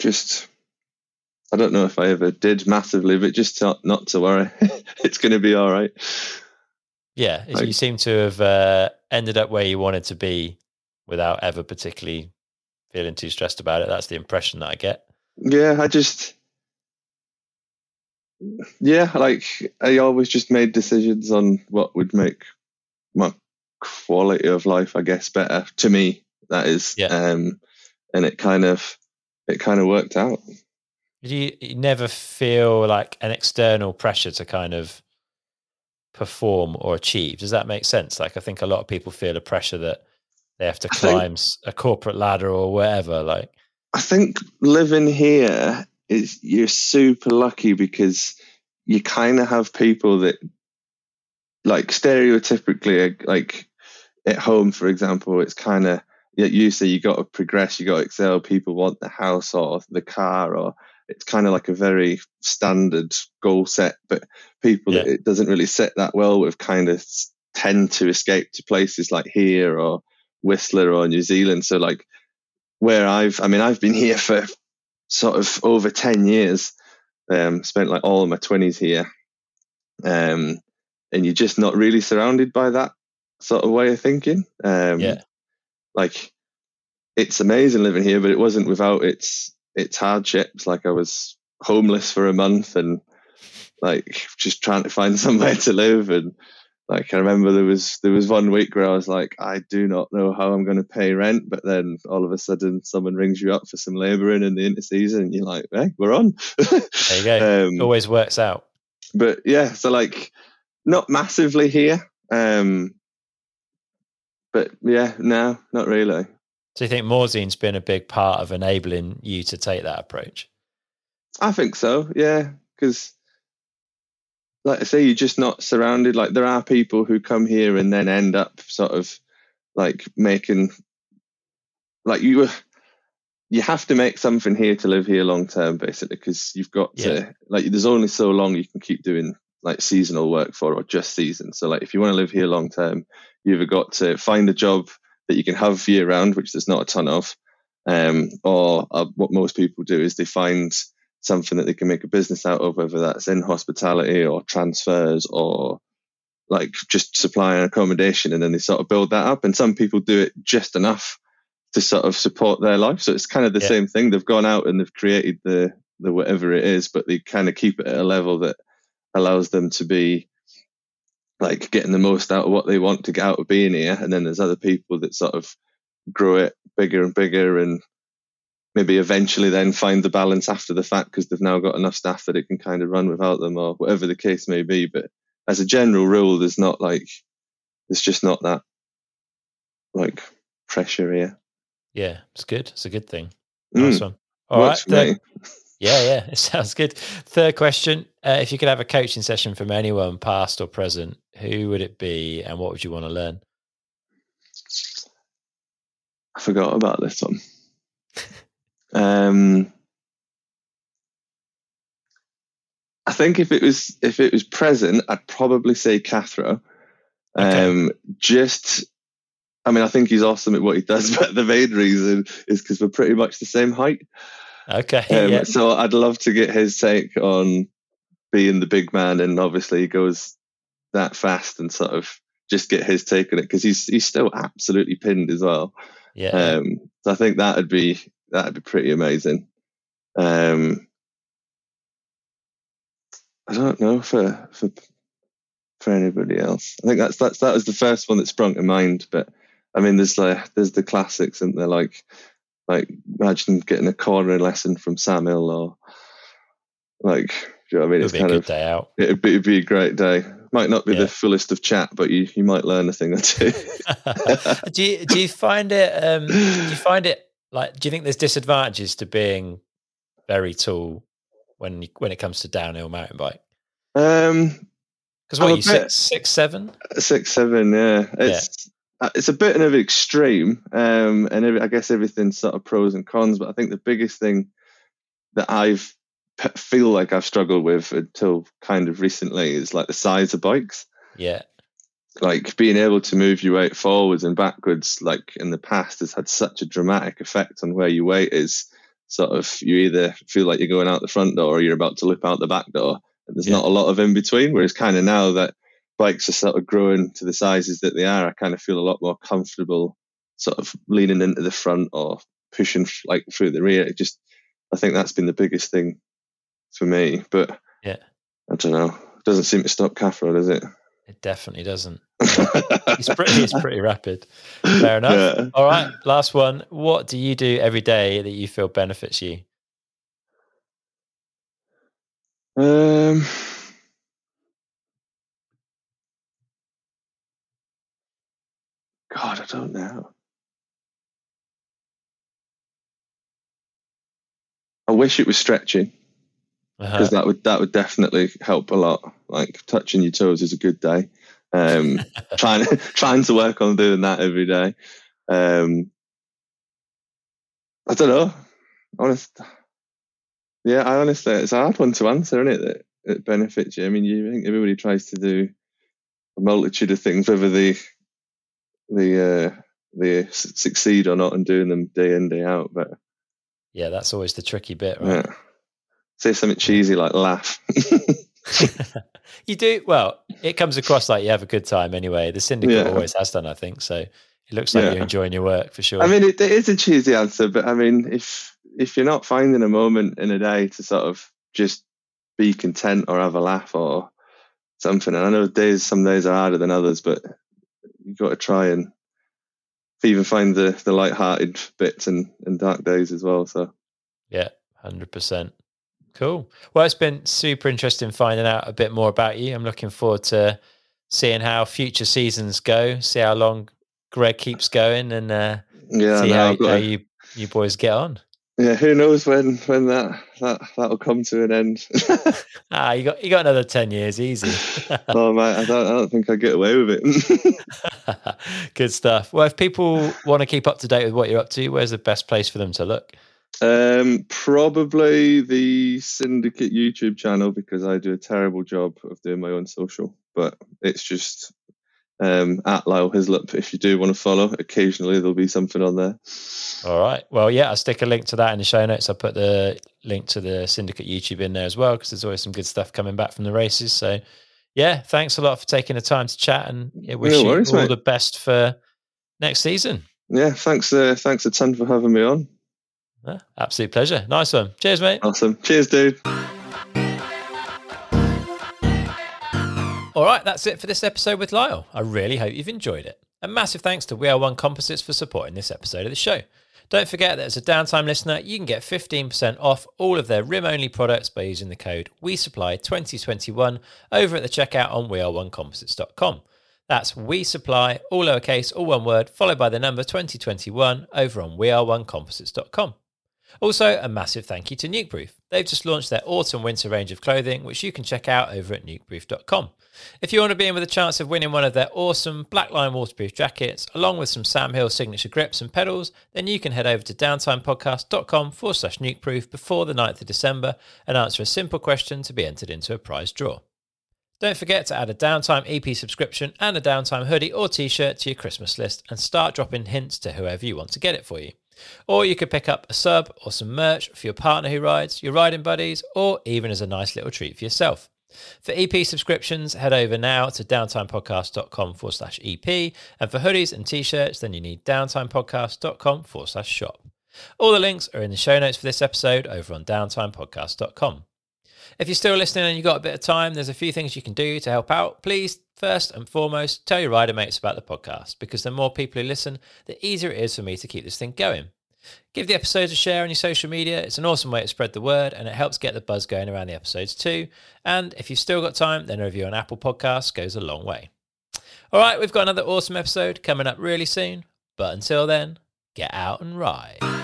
Just. I don't know if I ever did massively, but just not, not to worry. it's going to be all right. Yeah, Like- you seem to have uh, ended up where you wanted to be without ever particularly feeling too stressed about it. That's the impression that I get. Yeah, I just yeah, like I always just made decisions on what would make my quality of life, I guess, better to me. That is, Yeah. um, and it kind of it kind of worked out. You, you never feel like an external pressure to kind of perform or achieve? Does that make sense? Like, I think a lot of people feel a pressure that they have to I think- climb s- a corporate ladder or whatever. Like, I think living here is you're super lucky because you kind of have people that like stereotypically uh, like at home for example it's kind of you say you got to progress you got to excel people want the house or the car or it's kind of like a very standard goal set but people yeah. that it doesn't really sit that well with kind of tend to escape to places like here or whistler or new zealand so like where i've i mean i've been here for sort of over 10 years um, spent like all of my 20s here. Um, and you're just not really surrounded by that sort of way of thinking. Um, yeah. like it's amazing living here but it wasn't without its its hardships. Like i was homeless for a month and like just trying to find somewhere to live and like I remember there was there was one week where I was like, I do not know how I'm going to pay rent, but then all of a sudden someone rings you up for some labouring in the interseason, and you're like, hey, we're on. there you go. Um, Always works out. But yeah, so like not massively here, um, but yeah, no, not really. So you think Morzine's been a big part of enabling you to take that approach? I think so. Yeah, because like I say, you're just not surrounded. Like there are people who come here and then end up sort of like making like you you have to make something here to live here long term, basically, because you've got yeah. to like there's only so long you can keep doing like seasonal work for or just season. So like if you want to live here long term, you've either got to find a job that you can have year round, which there's not a ton of, um, or uh, what most people do is they find something that they can make a business out of, whether that's in hospitality or transfers or like just supplying accommodation, and then they sort of build that up. And some people do it just enough to sort of support their life. So it's kind of the yeah. same thing. They've gone out and they've created the the whatever it is, but they kind of keep it at a level that allows them to be like getting the most out of what they want to get out of being here. And then there's other people that sort of grow it bigger and bigger and maybe eventually then find the balance after the fact because they've now got enough staff that it can kind of run without them or whatever the case may be. But as a general rule, there's not like there's just not that like pressure here. Yeah, it's good. It's a good thing. Nice mm. one. All Works right. yeah, yeah, it sounds good. Third question: uh, If you could have a coaching session from anyone, past or present, who would it be, and what would you want to learn? I forgot about this one. Um, I think if it was if it was present, I'd probably say Cathro. Okay. Um, just, I mean, I think he's awesome at what he does, but the main reason is because we're pretty much the same height. Okay. Um, yeah. So I'd love to get his take on being the big man, and obviously he goes that fast, and sort of just get his take on it because he's he's still absolutely pinned as well. Yeah. Um, so I think that would be that'd be pretty amazing. Um, I don't know for for for anybody else. I think that's that's that was the first one that sprung to mind. But I mean, there's like there's the classics, and they're like like imagine getting a corner lesson from Sam Hill or like you know what I mean? It'd it's kind of day out. It'd be, it'd be a great day. Might not be yeah. the fullest of chat, but you, you might learn a thing or two. do you do you find it um, do you find it like, do you think there's disadvantages to being very tall when you, when it comes to downhill mountain bike? Um, because what are you bit, six six seven? Yeah. It's yeah. Uh, it's a bit of an extreme, um, and every, I guess everything's sort of pros and cons. But I think the biggest thing that I've feel like I've struggled with until kind of recently is like the size of bikes. Yeah like being able to move your weight forwards and backwards like in the past has had such a dramatic effect on where your weight is. Sort of you either feel like you're going out the front door or you're about to lip out the back door and there's yeah. not a lot of in between whereas kind of now that bikes are sort of growing to the sizes that they are i kind of feel a lot more comfortable sort of leaning into the front or pushing like through the rear. It just i think that's been the biggest thing for me but yeah. I don't know. It doesn't seem to stop Cathro, does it it definitely doesn't. he's pretty. He's pretty rapid. Fair enough. Yeah. All right. Last one. What do you do every day that you feel benefits you? Um. God, I don't know. I wish it was stretching because Uh-huh. that would that would definitely help a lot. Like touching your toes is a good day. Um, trying trying to work on doing that every day. Um, I don't know. Honest, yeah, I honestly, it's a hard one to answer, isn't it? That it benefits you. I mean, you think everybody tries to do a multitude of things, whether they they uh, they succeed or not, and doing them day in day out. But Yeah, that's always the tricky bit, right? yeah, say something cheesy like laugh. you do well. It comes across like you have a good time anyway. The syndicate Yeah. always has done, I think. So it looks like Yeah. you're enjoying your work for sure. I mean, it, it is a cheesy answer, but I mean, if if you're not finding a moment in a day to sort of just be content or have a laugh or something, and I know days, some days are harder than others, but you've got to try and even find the the light-hearted bits and and dark days as well. So yeah, hundred percent. Cool. Well, it's been super interesting finding out a bit more about you. I'm looking forward to seeing how future seasons go. See how long Greg keeps going, and uh, yeah, see no, how, how to- you you boys get on. yeah, who knows when when that that that'll come to an end. Ah, you got you got another ten years, easy. oh mate, I don't I don't think I get away with it. Good stuff. Well, if people want to keep up to date with what you're up to, where's the best place for them to look? Um, probably the Syndicate YouTube channel because I do a terrible job of doing my own social, but it's just um, at Lyle Hislop. If you do want to follow, occasionally there'll be something on there. All right. Well, yeah, I'll stick a link to that in the show notes. I'll put the link to the Syndicate YouTube in there as well because there's always some good stuff coming back from the races. So, yeah, thanks a lot for taking the time to chat and yeah, wish No you all mate. the best for next season. Yeah, thanks. Uh, thanks a ton for having me on. Yeah, absolute pleasure. Nice one. Cheers, mate. Awesome. Cheers, dude. All right, that's it for this episode with Lyle. I really hope you've enjoyed it. A massive thanks to We Are One Composites for supporting this episode of the show. Don't forget that as a downtime listener, you can get 15% off all of their rim only products by using the code We WeSupply2021 over at the checkout on weareonecomposites.com. That's We Supply, all lowercase, all one word, followed by the number 2021 over on weareonecomposites.com. Also, a massive thank you to Nukeproof. They've just launched their autumn winter range of clothing, which you can check out over at nukeproof.com. If you want to be in with a chance of winning one of their awesome Blackline waterproof jackets, along with some Sam Hill signature grips and pedals, then you can head over to downtimepodcast.com forward slash nukeproof before the 9th of December and answer a simple question to be entered into a prize draw. Don't forget to add a Downtime EP subscription and a Downtime hoodie or t shirt to your Christmas list and start dropping hints to whoever you want to get it for you. Or you could pick up a sub or some merch for your partner who rides, your riding buddies, or even as a nice little treat for yourself. For EP subscriptions, head over now to downtimepodcast.com forward slash EP. And for hoodies and t shirts, then you need downtimepodcast.com forward slash shop. All the links are in the show notes for this episode over on downtimepodcast.com. If you're still listening and you've got a bit of time, there's a few things you can do to help out. Please, first and foremost, tell your rider mates about the podcast because the more people who listen, the easier it is for me to keep this thing going. Give the episodes a share on your social media. It's an awesome way to spread the word and it helps get the buzz going around the episodes too. And if you've still got time, then a review on Apple Podcasts goes a long way. All right, we've got another awesome episode coming up really soon. But until then, get out and ride.